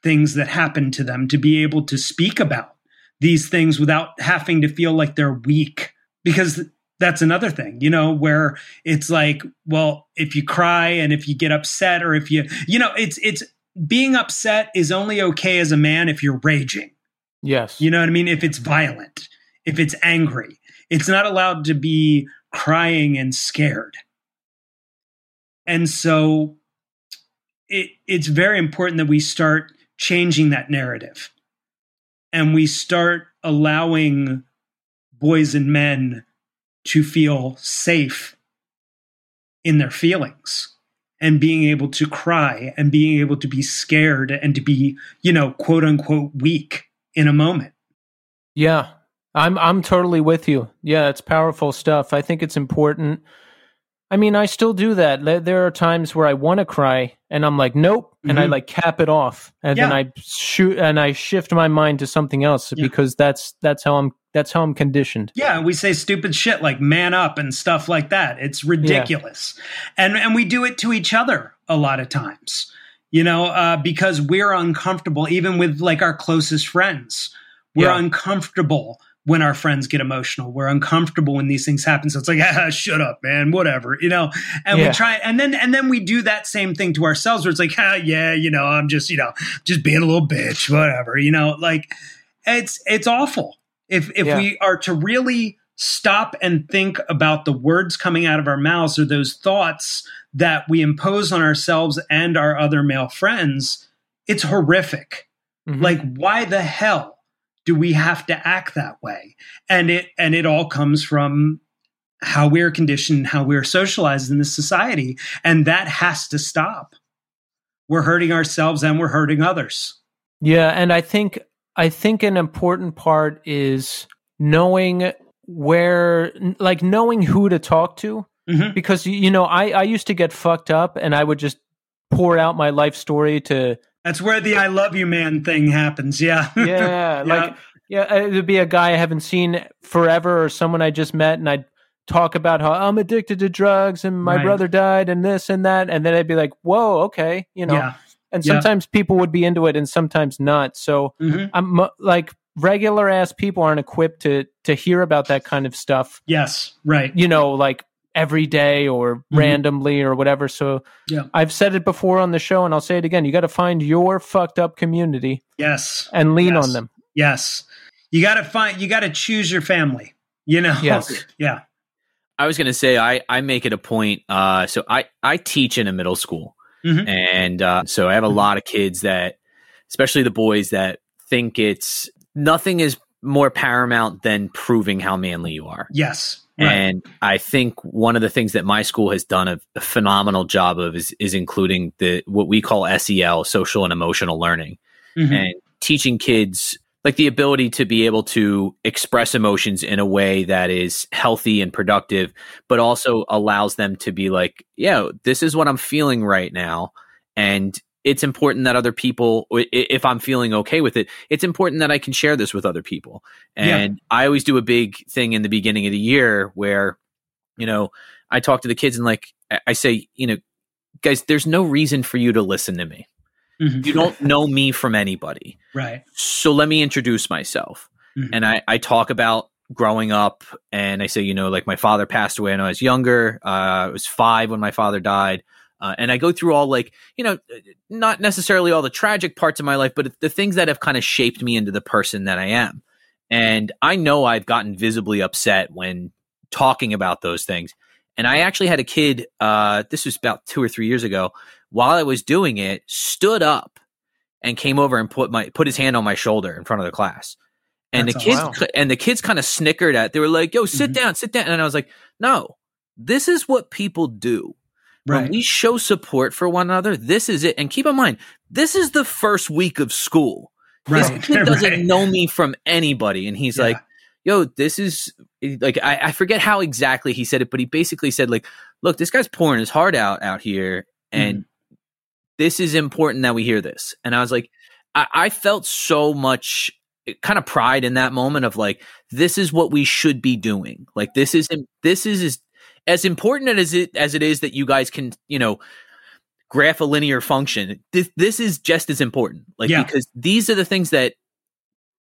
things that happen to them, to be able to speak about these things without having to feel like they're weak. Because that's another thing, you know, where it's like, well, if you cry and if you get upset or if you, you know, it's, it's, being upset is only okay as a man if you're raging. Yes. You know what I mean? If it's violent, if it's angry, it's not allowed to be crying and scared. And so it, it's very important that we start changing that narrative and we start allowing boys and men to feel safe in their feelings and being able to cry and being able to be scared and to be, you know, quote unquote weak in a moment. Yeah. I'm I'm totally with you. Yeah, it's powerful stuff. I think it's important. I mean, I still do that. There- are times where I want to cry and I'm like, nope, and I Mhm. like cap it off, and then I shoot and I shift my mind to something else Yeah. because that's that's how I'm that's how I'm conditioned. Yeah, we say stupid shit like man up and stuff like that. It's ridiculous. And and we do it to each other a lot of times. You know, uh, because we're uncomfortable even with like our closest friends. We're Yeah. uncomfortable when our friends get emotional. We're uncomfortable when these things happen. So it's like, (laughs) ah, shut up, man, whatever, you know. And Yeah. we try, and then and then we do that same thing to ourselves, where it's like, ah, yeah, you know, I'm just, you know, just being a little bitch, whatever, you know. Like, it's it's awful if if Yeah. we are to really stop and think about the words coming out of our mouths or those thoughts that we impose on ourselves and our other male friends. It's horrific Mhm. like why the hell do we have to act that way? And it and it all comes from how we're conditioned how we're socialized in this society and that has to stop. We're hurting ourselves and we're hurting others. Yeah, and I think I think an important part is knowing where like knowing who to talk to. Mhm. because you you know I I used to get fucked up and I would just pour out my life story to that's where the i love you man thing happens yeah (laughs) yeah like yeah it'd be a guy I haven't seen forever or someone I just met and I'd talk about how I'm addicted to drugs and my Right. brother died and this and that and then I'd be like whoa okay you know yeah and yeah. sometimes people would be into it and sometimes not so Mhm. I'm like regular ass people aren't equipped to to hear about that kind of stuff, yes right you know, like every day or Mhm. randomly or whatever. So Yeah. I've said it before on the show and I'll say it again. You got to find your fucked up community yes and lean Yes. on them. yes you got to find you got to choose your family you know Yes. (laughs) yeah I was going to say I I make it a point. Uh, so I I teach in a middle school, Mhm. and uh, so I have a Mhm. lot of kids that, especially the boys that think it's nothing is more paramount than proving how manly you are. yes right And I think one of the things that my school has done a, a phenomenal job of is is including the what we call SEL, social and emotional learning, Mhm. and teaching kids like the ability to be able to express emotions in a way that is healthy and productive, but also allows them to be like, yeah, this is what I'm feeling right now. And it's important that other people, if I'm feeling okay with it, it's important that I can share this with other people. Yeah. And I always do a big thing in the beginning of the year where, you know, I talk to the kids and like, I- say, you know, guys, there's no reason for you to listen to me. Mhm. You don't know me from anybody. (laughs) right. So let me introduce myself. Mhm. And I, I talk about growing up and I say, you know, like my father passed away when I was younger. Uh, I was five when my father died. Uh, and I go through all like, you know, not necessarily all the tragic parts of my life, but the things that have kind of shaped me into the person that I am. And I know I've gotten visibly upset when talking about those things. And I actually had a kid, uh, this was about two or three years ago, while I was doing it, stood up and came over and put my put his hand on my shoulder in front of the class. And That's the kids and the kids kind of snickered at. They were like, "Yo, sit Mhm. down, sit down." And I was like, "No, this is what people do. When we show support for one another, this is it. And keep in mind, this is the first week of school. Right. This kid (laughs) doesn't right. know me from anybody. And he's Yeah. like, yo, this is like, I, I forget how exactly he said it, but he basically said, like, look, this guy's pouring his heart out out here. And Mm-hmm. this is important that we hear this. And I was like, I, I felt so much kind of pride in that moment of like, this is what we should be doing. Like, this is, this is as, as important as it, as it is that you guys can, you know, graph a linear function. This, this is just as important. Like, Yeah. because these are the things that,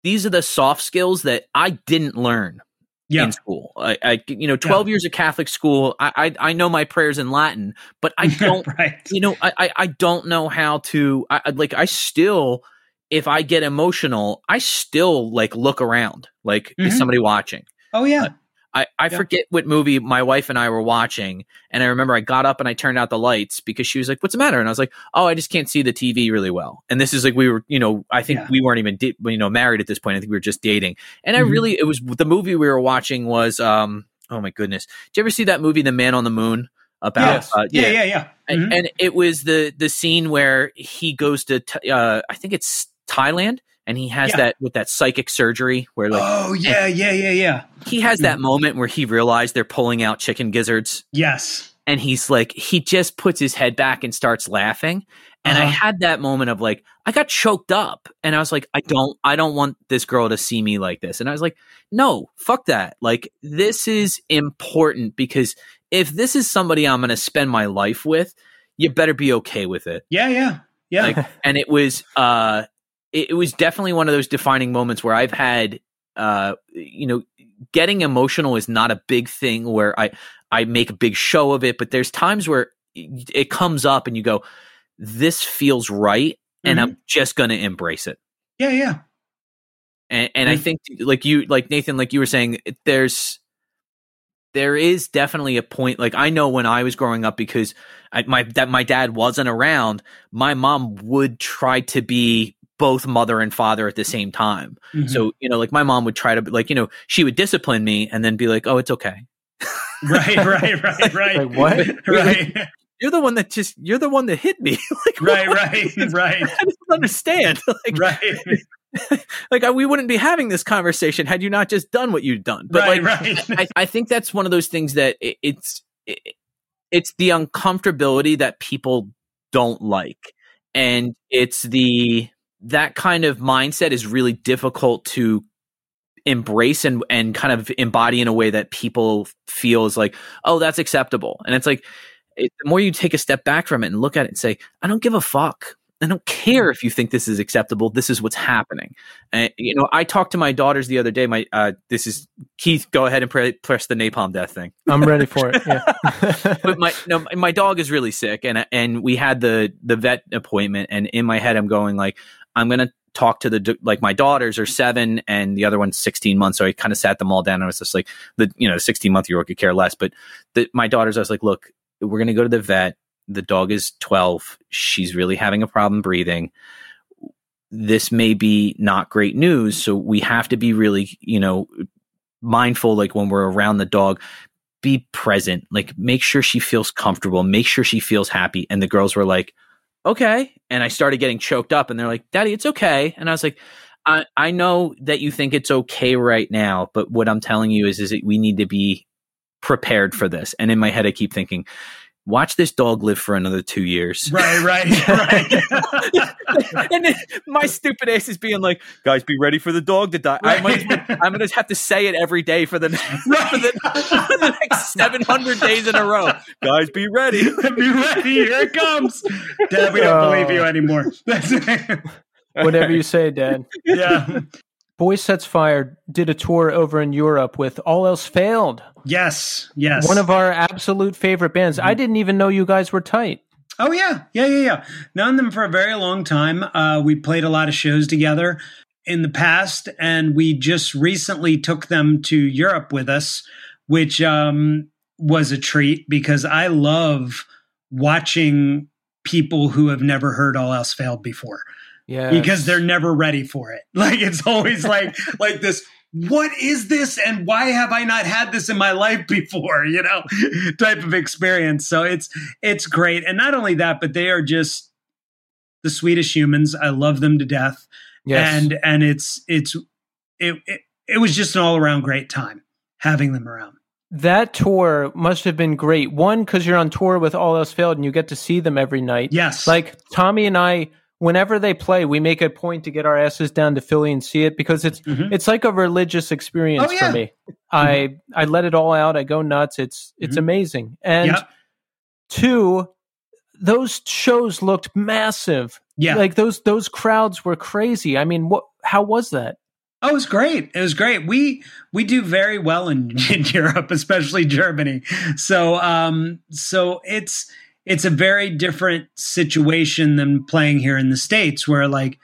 these are the soft skills that I didn't learn Yeah. in school. I, I you know, 12 years of Catholic school, I, I, I know my prayers in Latin, but I (laughs) don't right. you know I, I i don't know how to I, like i still if i get emotional i still like look around like is Mhm. somebody watching Oh yeah. I i Yeah. forget what movie my wife and i were watching and i remember i got up and i turned out the lights because she was like what's the matter and i was like oh i just can't see the tv really well and this is like we were you know i think Yeah. we weren't even di- you know married at this point i think we were just dating and i Mhm. really it was the movie we were watching was um oh my goodness did you ever see that movie the man on the moon about Yes. uh, yeah. Yeah. Yeah. and, Mhm. and it was the the scene where he goes to Th- uh, I think it's Thailand, and he has Yeah. that with that psychic surgery where like oh yeah. Yeah. Yeah. Yeah. he has that Mhm. moment where he realized they're pulling out chicken gizzards, Yes. and he's like he just puts his head back and starts laughing. And I Uh-huh. had that moment of like I got choked up, and I was like, I don't, I don't want this girl to see me like this. And I was like, no, fuck that. Like this is important because if this is somebody I'm going to spend my life with, you better be okay with it. Yeah. Yeah. Yeah. Like, and it was uh it, it was definitely one of those defining moments where I've had uh you know getting emotional is not a big thing where I I make a big show of it but there's times where it comes up and you go this feels right and Mhm. I'm just going to embrace it yeah. Yeah. and, and I Mm. think like you like Nathan like you were saying there's there is definitely a point like I know when I was growing up because I, my that my dad wasn't around my mom would try to be both mother and father at the same time Mhm. so you know like my mom would try to like you know she would discipline me and then be like oh it's okay right. (laughs) Right. Right. Right. Like, what? Right. you're the one that just you're the one that hit me (laughs) like Right. what? Right. Right. (laughs) I don't understand like Right. like I, we wouldn't be having this conversation had you not just done what you'd done but Right. like Right. I, I think that's one of those things that it, it's it, it's the uncomfortability that people don't like and it's the that kind of mindset is really difficult to embrace and and kind of embody in a way that people feel is like oh that's acceptable. And it's like it, the more you take a step back from it and look at it and say i don't give a fuck. I don't care if you think this is acceptable. This is what's happening. And you know i talked to my daughters the other day. My uh this is keith go ahead and pre- press the napalm death thing. I'm ready for it. Yeah. (laughs) but my no, my dog is really sick, and and we had the the vet appointment, and in my head I'm going like I'm gonna talk to the like my daughters are seven and the other one's 16 months, so I kind of sat them all down. and I was just like the you know 16 month year old could care less, but the, my daughters I was like, look, we're gonna go to the vet. The dog is 12. She's really having a problem breathing. This may be not great news, so we have to be really you know mindful like when we're around the dog be present like make sure she feels comfortable make sure she feels happy and the girls were like okay. And i started getting choked up and they're like daddy it's okay. And i was like i, I know that you think it's okay right now but what i'm telling you is is that we need to be prepared for this. And in my head i keep thinking watch this dog live for another two years. Right, right, right. (laughs) and then my stupid ass is being like, guys, be ready for the dog to die. Right. I might, I'm going to have to say it every day for the, right. for the, for the next 700 days in a row. Guys, be ready. (laughs) be ready. Here it comes. Dad, we don't uh, believe you anymore. (laughs) Whatever you say, Dad. Yeah. Boy Sets Fire did a tour over in Europe with All Else Failed. Yes, yes. One of our absolute favorite bands. Mm-hmm. I didn't even know you guys were tight. Oh yeah, yeah, yeah, yeah. Known them for a very long time. Uh, we played a lot of shows together in the past, and we just recently took them to Europe with us, which um, was a treat because I love watching people who have never heard All Else Failed before. Yeah. Because they're never ready for it. (laughs) Like it's always like (laughs) like this what is this and why have I not had this in my life before, you know, (laughs) type of experience. So it's it's great. And not only that, but they are just the sweetest humans. I love them to death. Yes. And and it's it's it, it, it was just an all-around great time having them around. That tour must have been great. One, because you're on tour with All Else Failed and you get to see them every night. Yes. Like Tommy and I whenever they play, we make a point to get our asses down to Philly and see it because it's mm-hmm. it's like a religious experience oh, yeah. for me. I I let it all out. I go nuts. It's it's mm-hmm. amazing. And yep. two, those shows looked massive. Yeah, like those those crowds were crazy. I mean, what? How was that? Oh, it was great. It was great. We we do very well in, (laughs) in Europe, especially Germany. So um so it's it's a very different situation than playing here in the states where like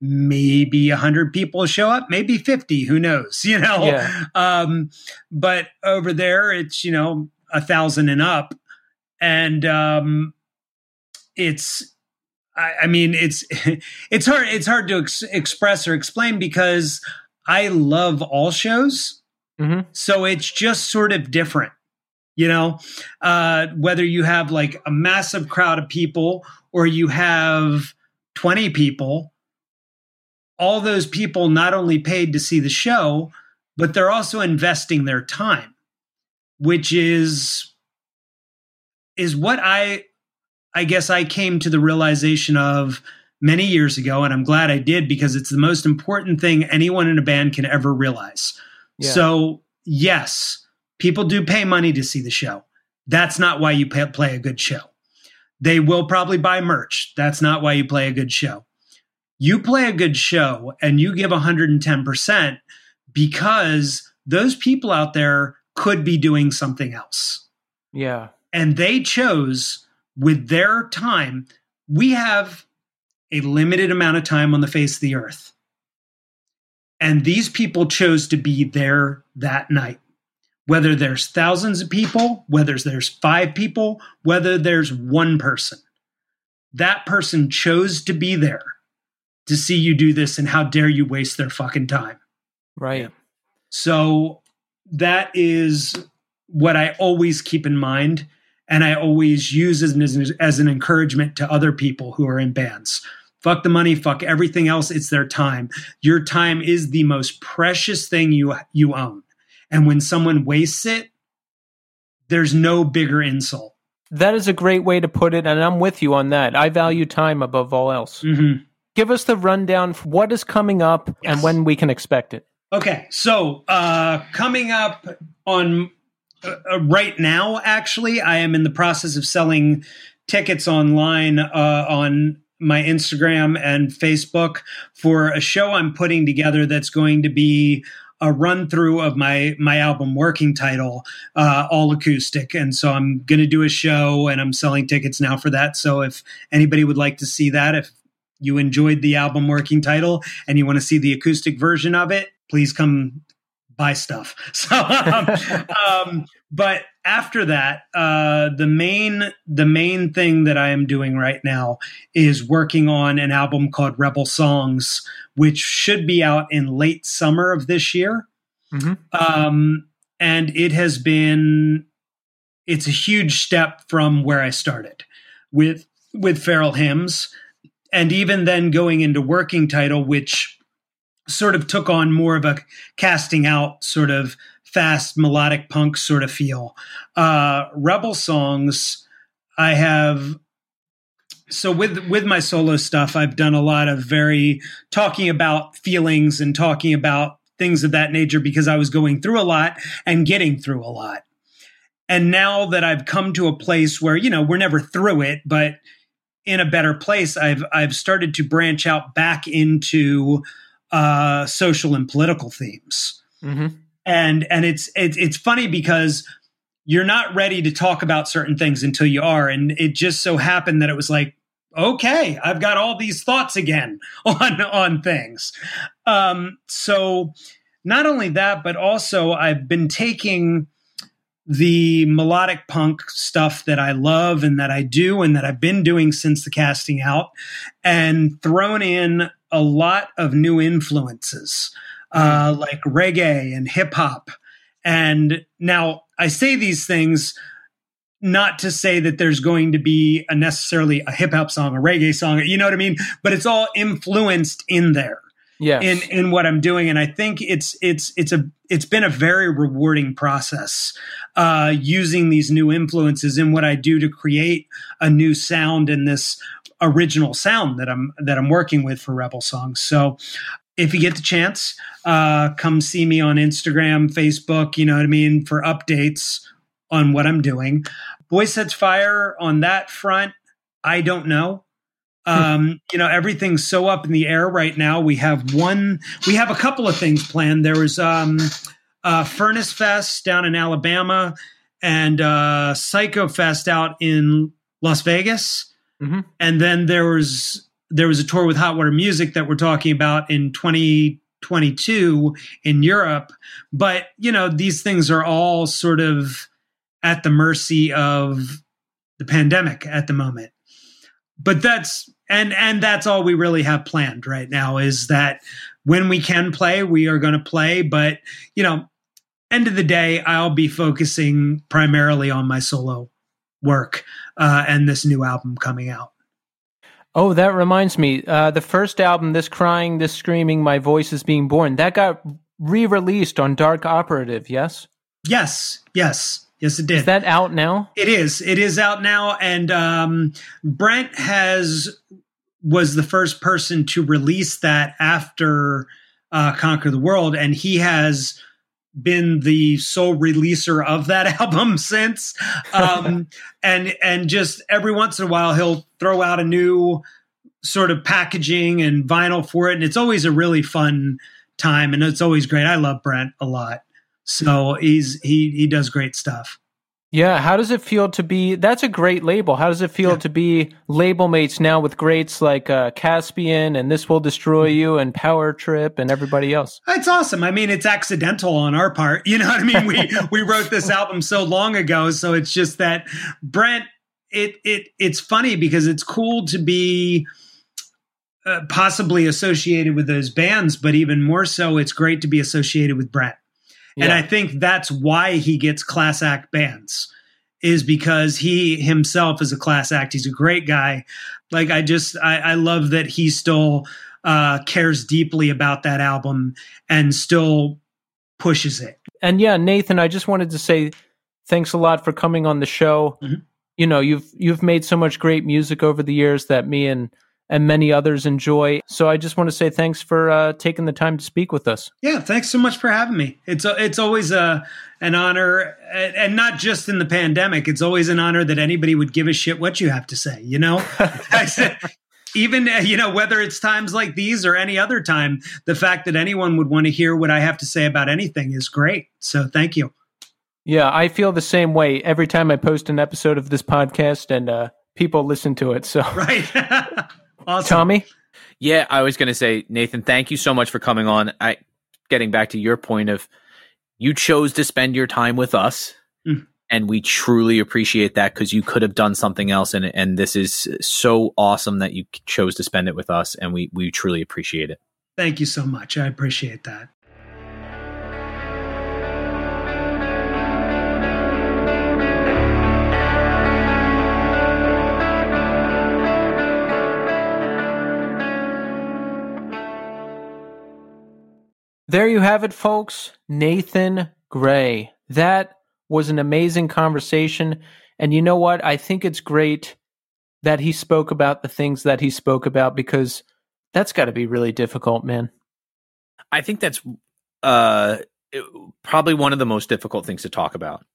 maybe 100 people show up maybe 50 who knows (laughs) you know yeah. um, but over there it's you know a thousand and up and um, it's I, I, mean it's (laughs) it's hard it's hard to ex- express or explain because i love all shows mm-hmm. so it's just sort of different you know uh, whether you have like a massive crowd of people or you have 20 people all those people not only paid to see the show but they're also investing their time which is is what i i guess i came to the realization of many years ago and i'm glad i did because it's the most important thing anyone in a band can ever realize yeah. so yes People do pay money to see the show. That's not why you pay, play a good show. They will probably buy merch. That's not why you play a good show. You play a good show and you give 110% because those people out there could be doing something else. Yeah. And they chose with their time, we have a limited amount of time on the face of the earth. And these people chose to be there that night whether there's thousands of people, whether there's five people, whether there's one person. That person chose to be there to see you do this, and how dare you waste their fucking time? Right. So that is what I always keep in mind, and I always use as an, as an encouragement to other people who are in bands. Fuck the money, fuck everything else. It's their time. Your time is the most precious thing you you own and when someone wastes it, there's no bigger insult. That is a great way to put it. And I'm with you on that. I value time above all else. Mm-hmm. Give us the rundown for what is coming up yes. and when we can expect it. Okay. So, uh, coming up on uh, uh, right now, actually, I am in the process of selling tickets online uh, on my Instagram and Facebook for a show I'm putting together that's going to be a run through of my my album working title uh, all acoustic. And so i'm going to do a show and i'm selling tickets now for that. So if anybody would like to see that if you enjoyed the album working title and you want to see the acoustic version of it please come buy stuff. (laughs) So um, (laughs) um, but after that uh, the main the main thing that i am doing right now is working on an album called rebel songs which should be out in late summer of this year. Mm-hmm. Um, and it has been it's a huge step from where I started with with feral hymns, and even then going into working title, which sort of took on more of a casting out sort of fast melodic punk sort of feel. Uh, Rebel songs I have so with with my solo stuff, I've done a lot of very talking about feelings and talking about things of that nature because I was going through a lot and getting through a lot. And now that I've come to a place where, you know, we're never through it, but in a better place, I've I've started to branch out back into uh, social and political themes. Mm-hmm. And and it's it's it's funny because you're not ready to talk about certain things until you are. And it just so happened that it was like, okay, I've got all these thoughts again (laughs) on on things. Um, so not only that, but also I've been taking the melodic punk stuff that I love and that I do and that I've been doing since the casting out and thrown in a lot of new influences uh, mm-hmm. like reggae and hip hop. And now I say these things not to say that there's going to be a necessarily a hip hop song, a reggae song, you know what I mean? But it's all influenced in there. Yes. In in what I'm doing. And I think it's it's it's a it's been a very rewarding process uh using these new influences in what I do to create a new sound in this original sound that I'm that I'm working with for Rebel Songs. So if you get the chance, uh, come see me on Instagram, Facebook, you know what I mean, for updates on what I'm doing. Boysetsfire on that front, I don't know. Hmm. Um, you know, everything's so up in the air right now. We have one, we have a couple of things planned. There was um, uh, Furnace Fest down in Alabama and uh, Psycho Fest out in Las Vegas. Mm-hmm. And then there was there was a tour with Hot Water Music that we're talking about in 2022 in Europe. But you know, these things are all sort of at the mercy of the pandemic at the moment. But that's and and that's all we really have planned right now is that when we can play, we are going to play. But you know, end of the day, I'll be focusing primarily on my solo work uh, and this new album coming out. Oh, that reminds me. Uh, the first album, This Crying, This Screaming, My Voice is Being Born, that got re released on Dark Operative, yes? Yes, yes. Yes, it did. Is that out now? It is. It is out now, and um, Brent has was the first person to release that after uh, Conquer the World, and he has been the sole releaser of that (laughs) album since. Um, (laughs) and and just every once in a while, he'll throw out a new sort of packaging and vinyl for it, and it's always a really fun time, and it's always great. I love Brent a lot. So he's he he does great stuff. Yeah, how does it feel to be? That's a great label. How does it feel yeah. to be label mates now with greats like uh, Caspian and This Will Destroy mm-hmm. You and Power Trip and everybody else? It's awesome. I mean, it's accidental on our part. You know what I mean? We (laughs) we wrote this album so long ago, so it's just that Brent. It it it's funny because it's cool to be. Uh, possibly associated with those bands, but even more so, it's great to be associated with Brent. Yeah. And I think that's why he gets class act bands is because he himself is a class act. He's a great guy. Like I just I, I love that he still uh, cares deeply about that album and still pushes it. And yeah, Nathan, I just wanted to say thanks a lot for coming on the show. Mm-hmm. You know, you've you've made so much great music over the years that me and and many others enjoy. So I just want to say thanks for uh, taking the time to speak with us. Yeah, thanks so much for having me. It's a, it's always a an honor, and not just in the pandemic. It's always an honor that anybody would give a shit what you have to say. You know, (laughs) even you know whether it's times like these or any other time, the fact that anyone would want to hear what I have to say about anything is great. So thank you. Yeah, I feel the same way every time I post an episode of this podcast and uh, people listen to it. So right. (laughs) Awesome. Tommy? Yeah, I was going to say, Nathan, thank you so much for coming on. I getting back to your point of you chose to spend your time with us. Mm. And we truly appreciate that because you could have done something else, and and this is so awesome that you chose to spend it with us, and we we truly appreciate it. Thank you so much. I appreciate that. There you have it, folks. Nathan Gray. That was an amazing conversation. And you know what? I think it's great that he spoke about the things that he spoke about because that's got to be really difficult, man. I think that's uh, it, probably one of the most difficult things to talk about.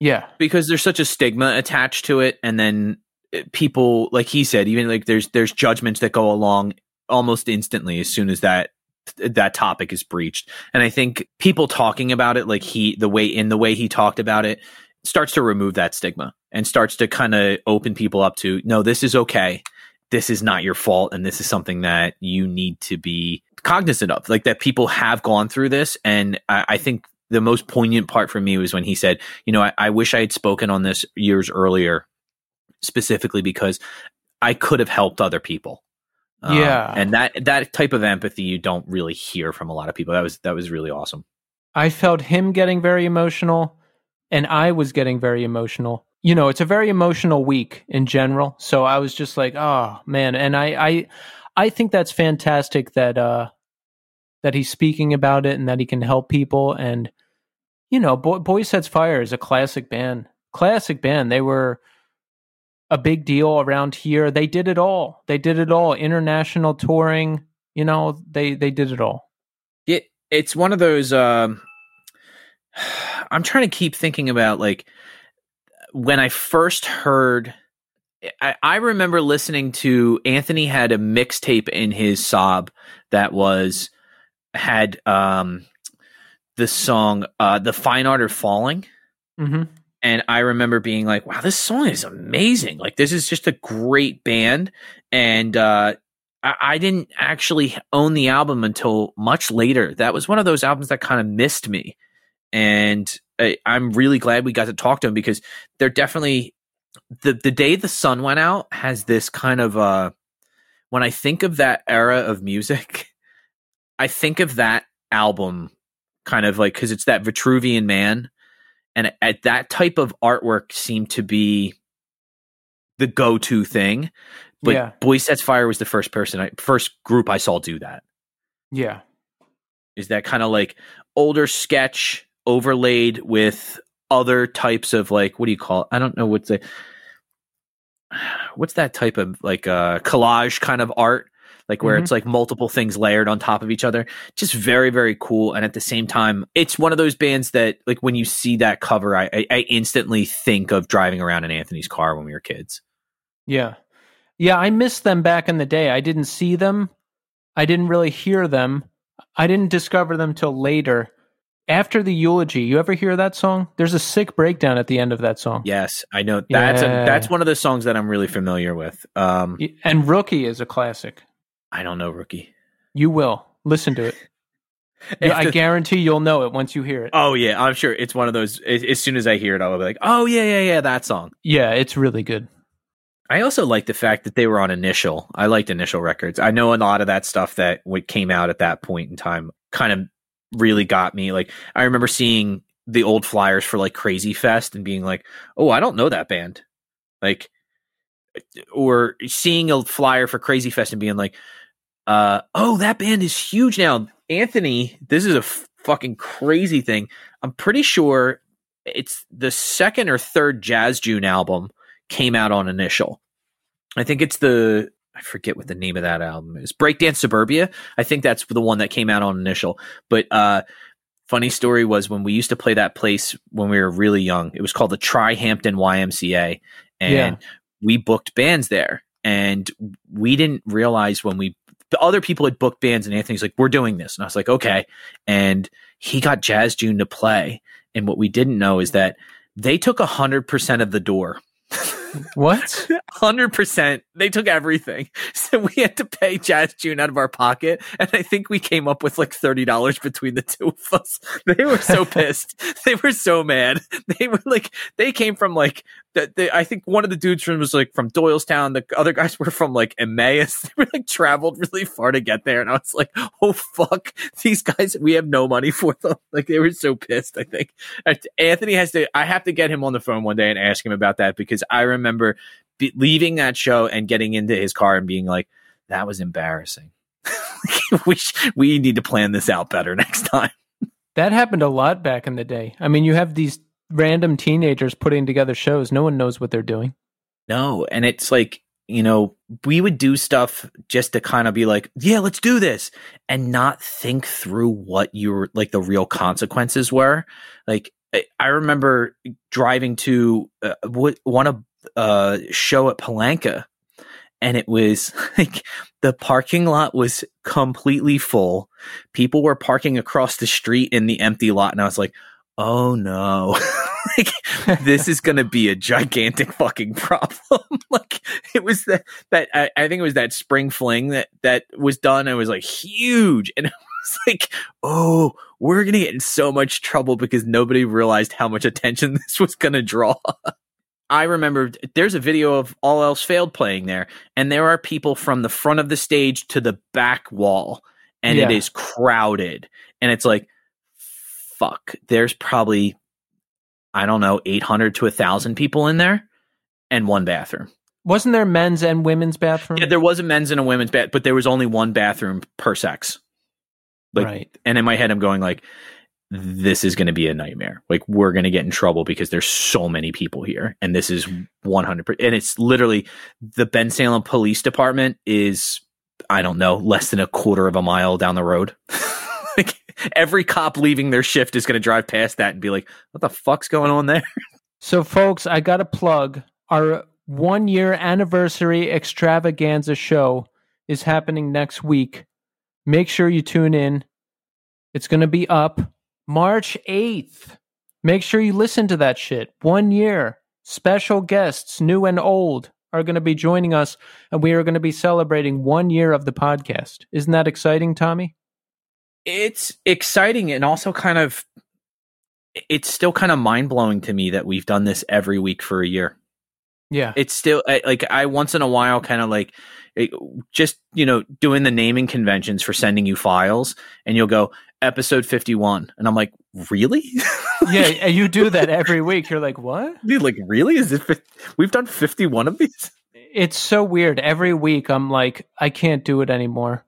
Yeah. Because there's such a stigma attached to it and then uh, people like he said even like there's there's judgments that go along almost instantly as soon as that that topic is breached. And I think people talking about it like he the way in the way he talked about it starts to remove that stigma and starts to kind of open people up to no this is okay. This is not your fault and this is something that you need to be cognizant of like that people have gone through this. And i, I think the most poignant part for me was when he said you know I, I wish i had spoken on this years earlier specifically because i could have helped other people Um, Yeah. and that that type of empathy you don't really hear from a lot of people that was that was really awesome I felt him getting very emotional and I was getting very emotional. You know, it's a very emotional week in general. So I was just like, oh man. And I I I think that's fantastic that uh that he's speaking about it and that he can help people and you know, Boy, Boysetsfire is a classic band. Classic band. They were a big deal around here. They did it all. They did it all. International touring, you know, they they did it all. it it's one of those um (sighs) i'm trying to keep thinking about like when i first heard I, I remember listening to anthony had a mixtape in his sob that was had um the song uh the fine art of falling Mhm. And I remember being like, "Wow, this song is amazing! Like, this is just a great band." And uh, I, I didn't actually own the album until much later. That was one of those albums that kind of missed me, and I, I'm really glad we got to talk to them because they're definitely the the day the sun went out has this kind of uh when I think of that era of music, (laughs) I think of that album kind of like because it's that Vitruvian Man and at that type of artwork seemed to be the go-to thing but Yeah. Boysetsfire was the first person i first group i saw do that Yeah. is that kind of like older sketch overlaid with other types of like what do you call it i don't know what's the (sighs) what's that type of like uh collage kind of art like where Mhm. it's like multiple things layered on top of each other just very very cool and at the same time it's one of those bands that like when you see that cover i i, I instantly think of driving around in anthony's car when we were kids Yeah. Yeah, I missed them back in the day. I didn't see them. I didn't really hear them. I didn't discover them till later. After the eulogy, you ever hear that song? There's a sick breakdown at the end of that song. yes i know that's Yeah. a, that's one of the songs that i'm really familiar with um And Rookie is a classic. I don't know rookie You will. Listen to it. (laughs) You- I guarantee you'll know it once you hear it. Oh yeah, I'm sure it's one of those. As, as soon as I hear it, I'll be like, "Oh yeah, yeah, yeah, that song." Yeah, it's really good. I also like the fact that they were on Initial. I liked Initial Records. I know a lot of that stuff that what came out at that point in time kind of really got me. Like I remember seeing the old flyers for like Krazy Fest and being like, "Oh, I don't know that band." Like or seeing a flyer for Krazy Fest and being like, uh, "Oh, that band is huge now." Anthony, this is a f- fucking crazy thing. I'm pretty sure it's the second or third Jazz June album came out on Initial. I think it's the I forget what the name of that album is. Breakdance Suburbia. I think that's the one that came out on Initial. But uh funny story was when we used to play that place when we were really young. It was called the Trihampton YMCA and Yeah. we booked bands there and we didn't realize when we the other people had booked bands and Anthony's like we're doing this. And I was like okay. And he got Jazz June to play. And what we didn't know is that they took a hundred percent of the door (laughs) What? hundred percent. They took everything, (laughs) so we had to pay Jazz June out of our pocket, and I think we came up with like thirty dollars between the two of us. (laughs) They were so (laughs) pissed. they were so mad. They were like, they came from like, the, the, I think one of the dudes from was like from Doylestown. The other guys were from like Emmaus. They were like traveled really far to get there, and I was like, oh fuck, these guys, we have no money for them. Like they were so pissed. I think Anthony has to. I have to get him on the phone one day and ask him about that because I remember be, leaving that show and getting into his car and being like, "That was embarrassing. (laughs) we sh- we need to plan this out better (laughs) next time." That happened a lot back in the day. I mean, you have these random teenagers putting together shows. No one knows what they're doing. No, and it's like, you know, we would do stuff just to kind of be like, yeah, let's do this and not think through what your like the real consequences were. Like I- I remember driving to uh, one of uh show at Palanca and it was (laughs) like the parking lot was completely full. People were parking across the street in the empty lot and I was like, "Oh no." (laughs) like this is going to be a gigantic fucking problem. (laughs) like it was that that I, I think it was that spring fling that that was done. It was like huge, and it was like, oh, we're going to get in so much trouble because nobody realized how much attention this was going to draw. I remember there's a video of All Else Failed playing there, and there are people from the front of the stage to the back wall, and it Yeah. is crowded, and it's like, fuck. There's probably I don't know, 800 to 1,000 people in there and one bathroom. Wasn't there men's and women's bathroom? Yeah, there was a men's and a women's bath, but there was only one bathroom per sex. Like, right. and in my head, I'm going like, this is going to be a nightmare. Like, we're going to get in trouble because there's so many people here, and this is mm-hmm. 100. And it's literally the Bensalem Police Department is, I don't know, less than a quarter of a mile down the road. (laughs) like, every cop leaving their shift is going to drive past that and be like, what the fuck's going on there? (laughs) So, folks, I got to plug our one year anniversary extravaganza show is happening next week. Make sure you tune in. It's going to be up March 8th. Make sure you listen to that shit. One year. Special guests, new and old, are going to be joining us, and we are going to be celebrating one year of the podcast. Isn't that exciting, Tommy? it's exciting and also kind of it's still kind of mind blowing to me that we've done this every week for a year. Yeah. It's still like I once in a while kind of like just you know doing the naming conventions for sending you files, and you'll go episode fifty one, and I'm like, really? yeah, (laughs) and you do that every week. You're like, what? Dude, like really? Is it? We've done fifty one of these. it's so weird. Every week I'm like, I can't do it anymore.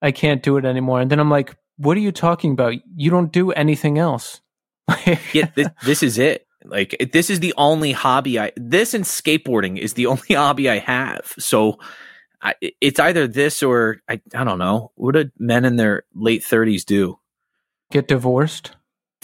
I can't do it anymore. And then I'm like, what are you talking about? You don't do anything else. (laughs) Yeah, this, this is it. Like this is the only hobby I. This and skateboarding is the only (laughs) hobby I have. So. I, it's either this or I, I don't know. What do men in their late thirties do? Get divorced.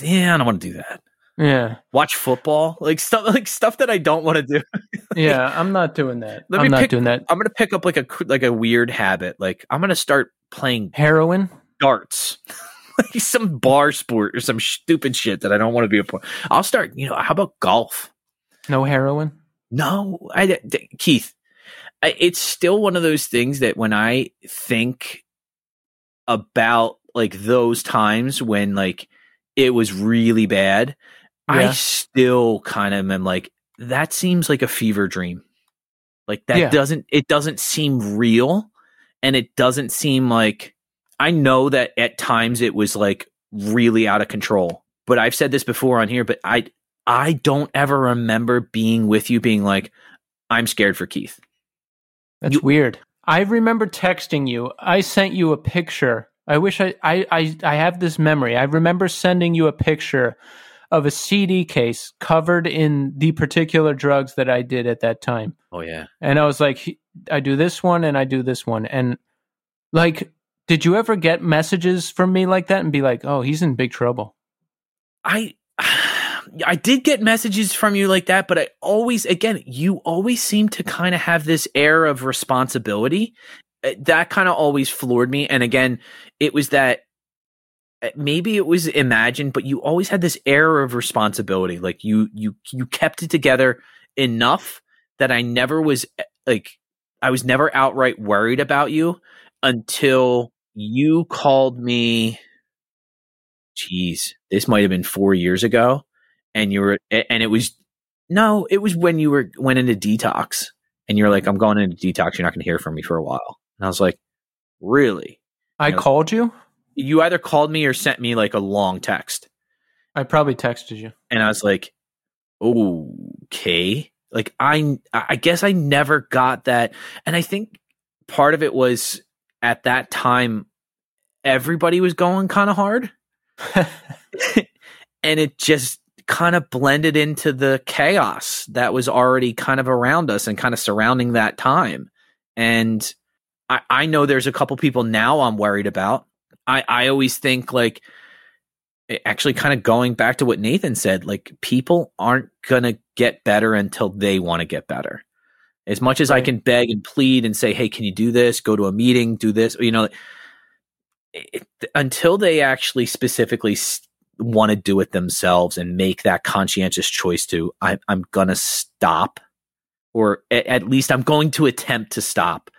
Yeah, I don't want to do that. Yeah. Watch football, like stuff, like stuff that I don't want to do. (laughs) Yeah. I'm not doing that. Let I'm me not pick- doing that. I'm gonna pick up like a like a weird habit. Like I'm gonna start playing Heroin. darts, (laughs) like some bar sport or some stupid shit that I don't want to be a part. I'll start. You know, how about golf? No heroin. No, I d- Keith. I, it's still one of those things that when I think about like those times when like it was really bad, I still kind of am like that seems like a fever dream. Like that Yeah. doesn't it doesn't seem real and it doesn't seem like I know that at times it was like really out of control. But I've said this before on here, but I I don't ever remember being with you being like, I'm scared for Keith. That's You- weird. I remember texting you. I sent you a picture. I wish I, I, I, I have this memory. I remember sending you a picture of a CD case covered in the particular drugs that I did at that time. Oh yeah. And I was like, I do this one and I do this one. And like, did you ever get messages from me like that and be like, oh, he's in big trouble? I (sighs) I did get messages from you like that, but I always again, you always seem to kind of have this air of responsibility. Uh, That kind of always floored me. And again, it was that uh, maybe it was imagined, but you always had this air of responsibility. Like you you you kept it together enough that I never was uh, like I was never outright worried about you until you called me Jeez, this might have been four years ago, and you were, and it was, no, it was when you were went into detox, and you're like, I'm going into detox. You're not going to hear from me for a while. And I was like, really? I called you? You either called me or sent me like a long text, I probably texted you. and I was like, okay. Like I, I guess I never got that, and I think part of it was at that time everybody was going kind of hard. (laughs) and it just kind of blended into the chaos that was already kind of around us and kind of surrounding that time. And I, I know there's a couple people now I'm worried about. I, I always think like actually kind of going back to what Nathan said, like people aren't gonna get better until they want to get better. As much as right. I can beg and plead and say, "Hey, can you do this? Go to a meeting, do this," you know, it, until they actually specifically want to do it themselves and make that conscientious choice to, I, am gonna stop, or at, at least I'm going to attempt to stop.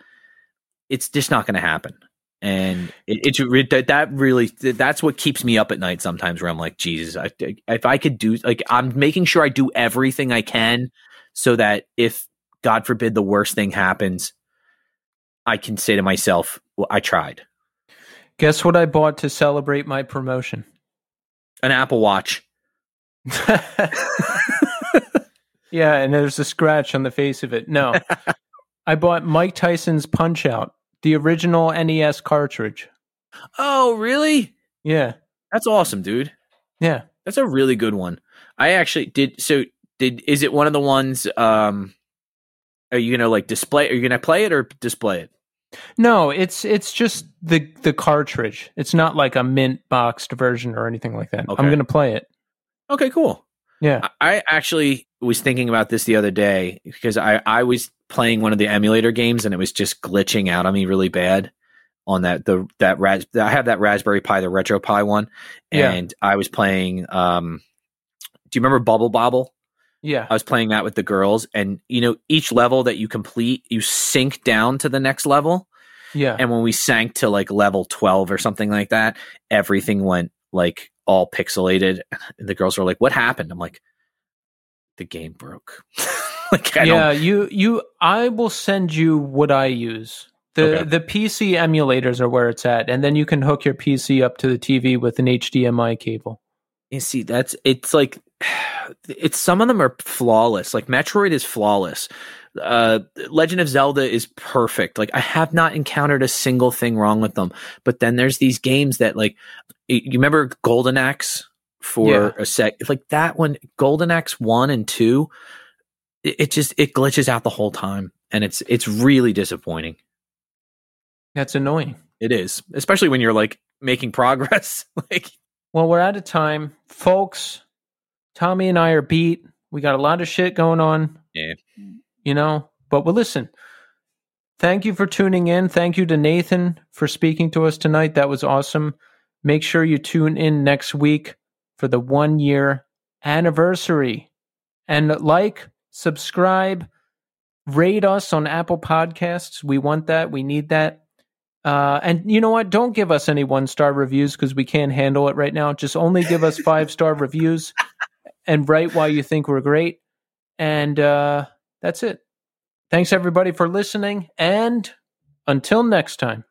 It's just not going to happen. And it, it's it, that really that's what keeps me up at night sometimes where i'm like jesus I, if i could do like i'm making sure i do everything i can so that if god forbid the worst thing happens i can say to myself well i tried. Guess what i bought to celebrate my promotion? An apple watch. (laughs) Yeah and there's a scratch on the face of it. No. (laughs) I bought mike tyson's punch out the original NES cartridge. Oh, really? Yeah. That's awesome, dude. Yeah. That's a really good one. I actually did so did is it one of the ones um are you going to like display are you going to play it or display it? No, it's it's just the the cartridge. It's not like a mint boxed version or anything like that. Okay. I'm going to play it. Okay, cool. Yeah. I actually was thinking about this the other day because I I was playing one of the emulator games and it was just glitching out on me really bad on that the that ras I have that Raspberry Pi the RetroPie one and yeah. I was playing um do you remember Bubble Bobble? Yeah. I was playing that with the girls and you know each level that you complete you sink down to the next level. Yeah. And when we sank to like level 12 or something like that, everything went like all pixelated and the girls were like what happened? I'm like the game broke. (laughs) like I yeah, you you I will send you what I use. The okay. the PC emulators are where it's at, and then you can hook your PC up to the TV with an HDMI cable. You see, that's it's like (sighs) it's some of them are flawless. Like Metroid is flawless. Uh, Legend of Zelda is perfect. Like I have not encountered a single thing wrong with them. But then there's these games that like you remember Golden Axe for yeah. a sec. Like that one, Golden Axe one and two it, it just it glitches out the whole time, and it's it's really disappointing. That's annoying. It is, especially when you're like making (laughs) progress. like, well, we're out of time, folks. Tommy and I are beat. We got a lot of shit going on. Yeah, you know. But well, listen. Thank you for tuning in. Thank you to Nathan for speaking to us tonight. That was awesome. Make sure you tune in next week for the one year anniversary. And like, subscribe, rate us on Apple Podcasts. We want that. We need that. Uh, and you know what? Don't give us any one star reviews because we can't handle it right now. Just only give us (laughs) five star reviews and write why you think we're great. And uh, that's it. Thanks everybody for listening. And until next time.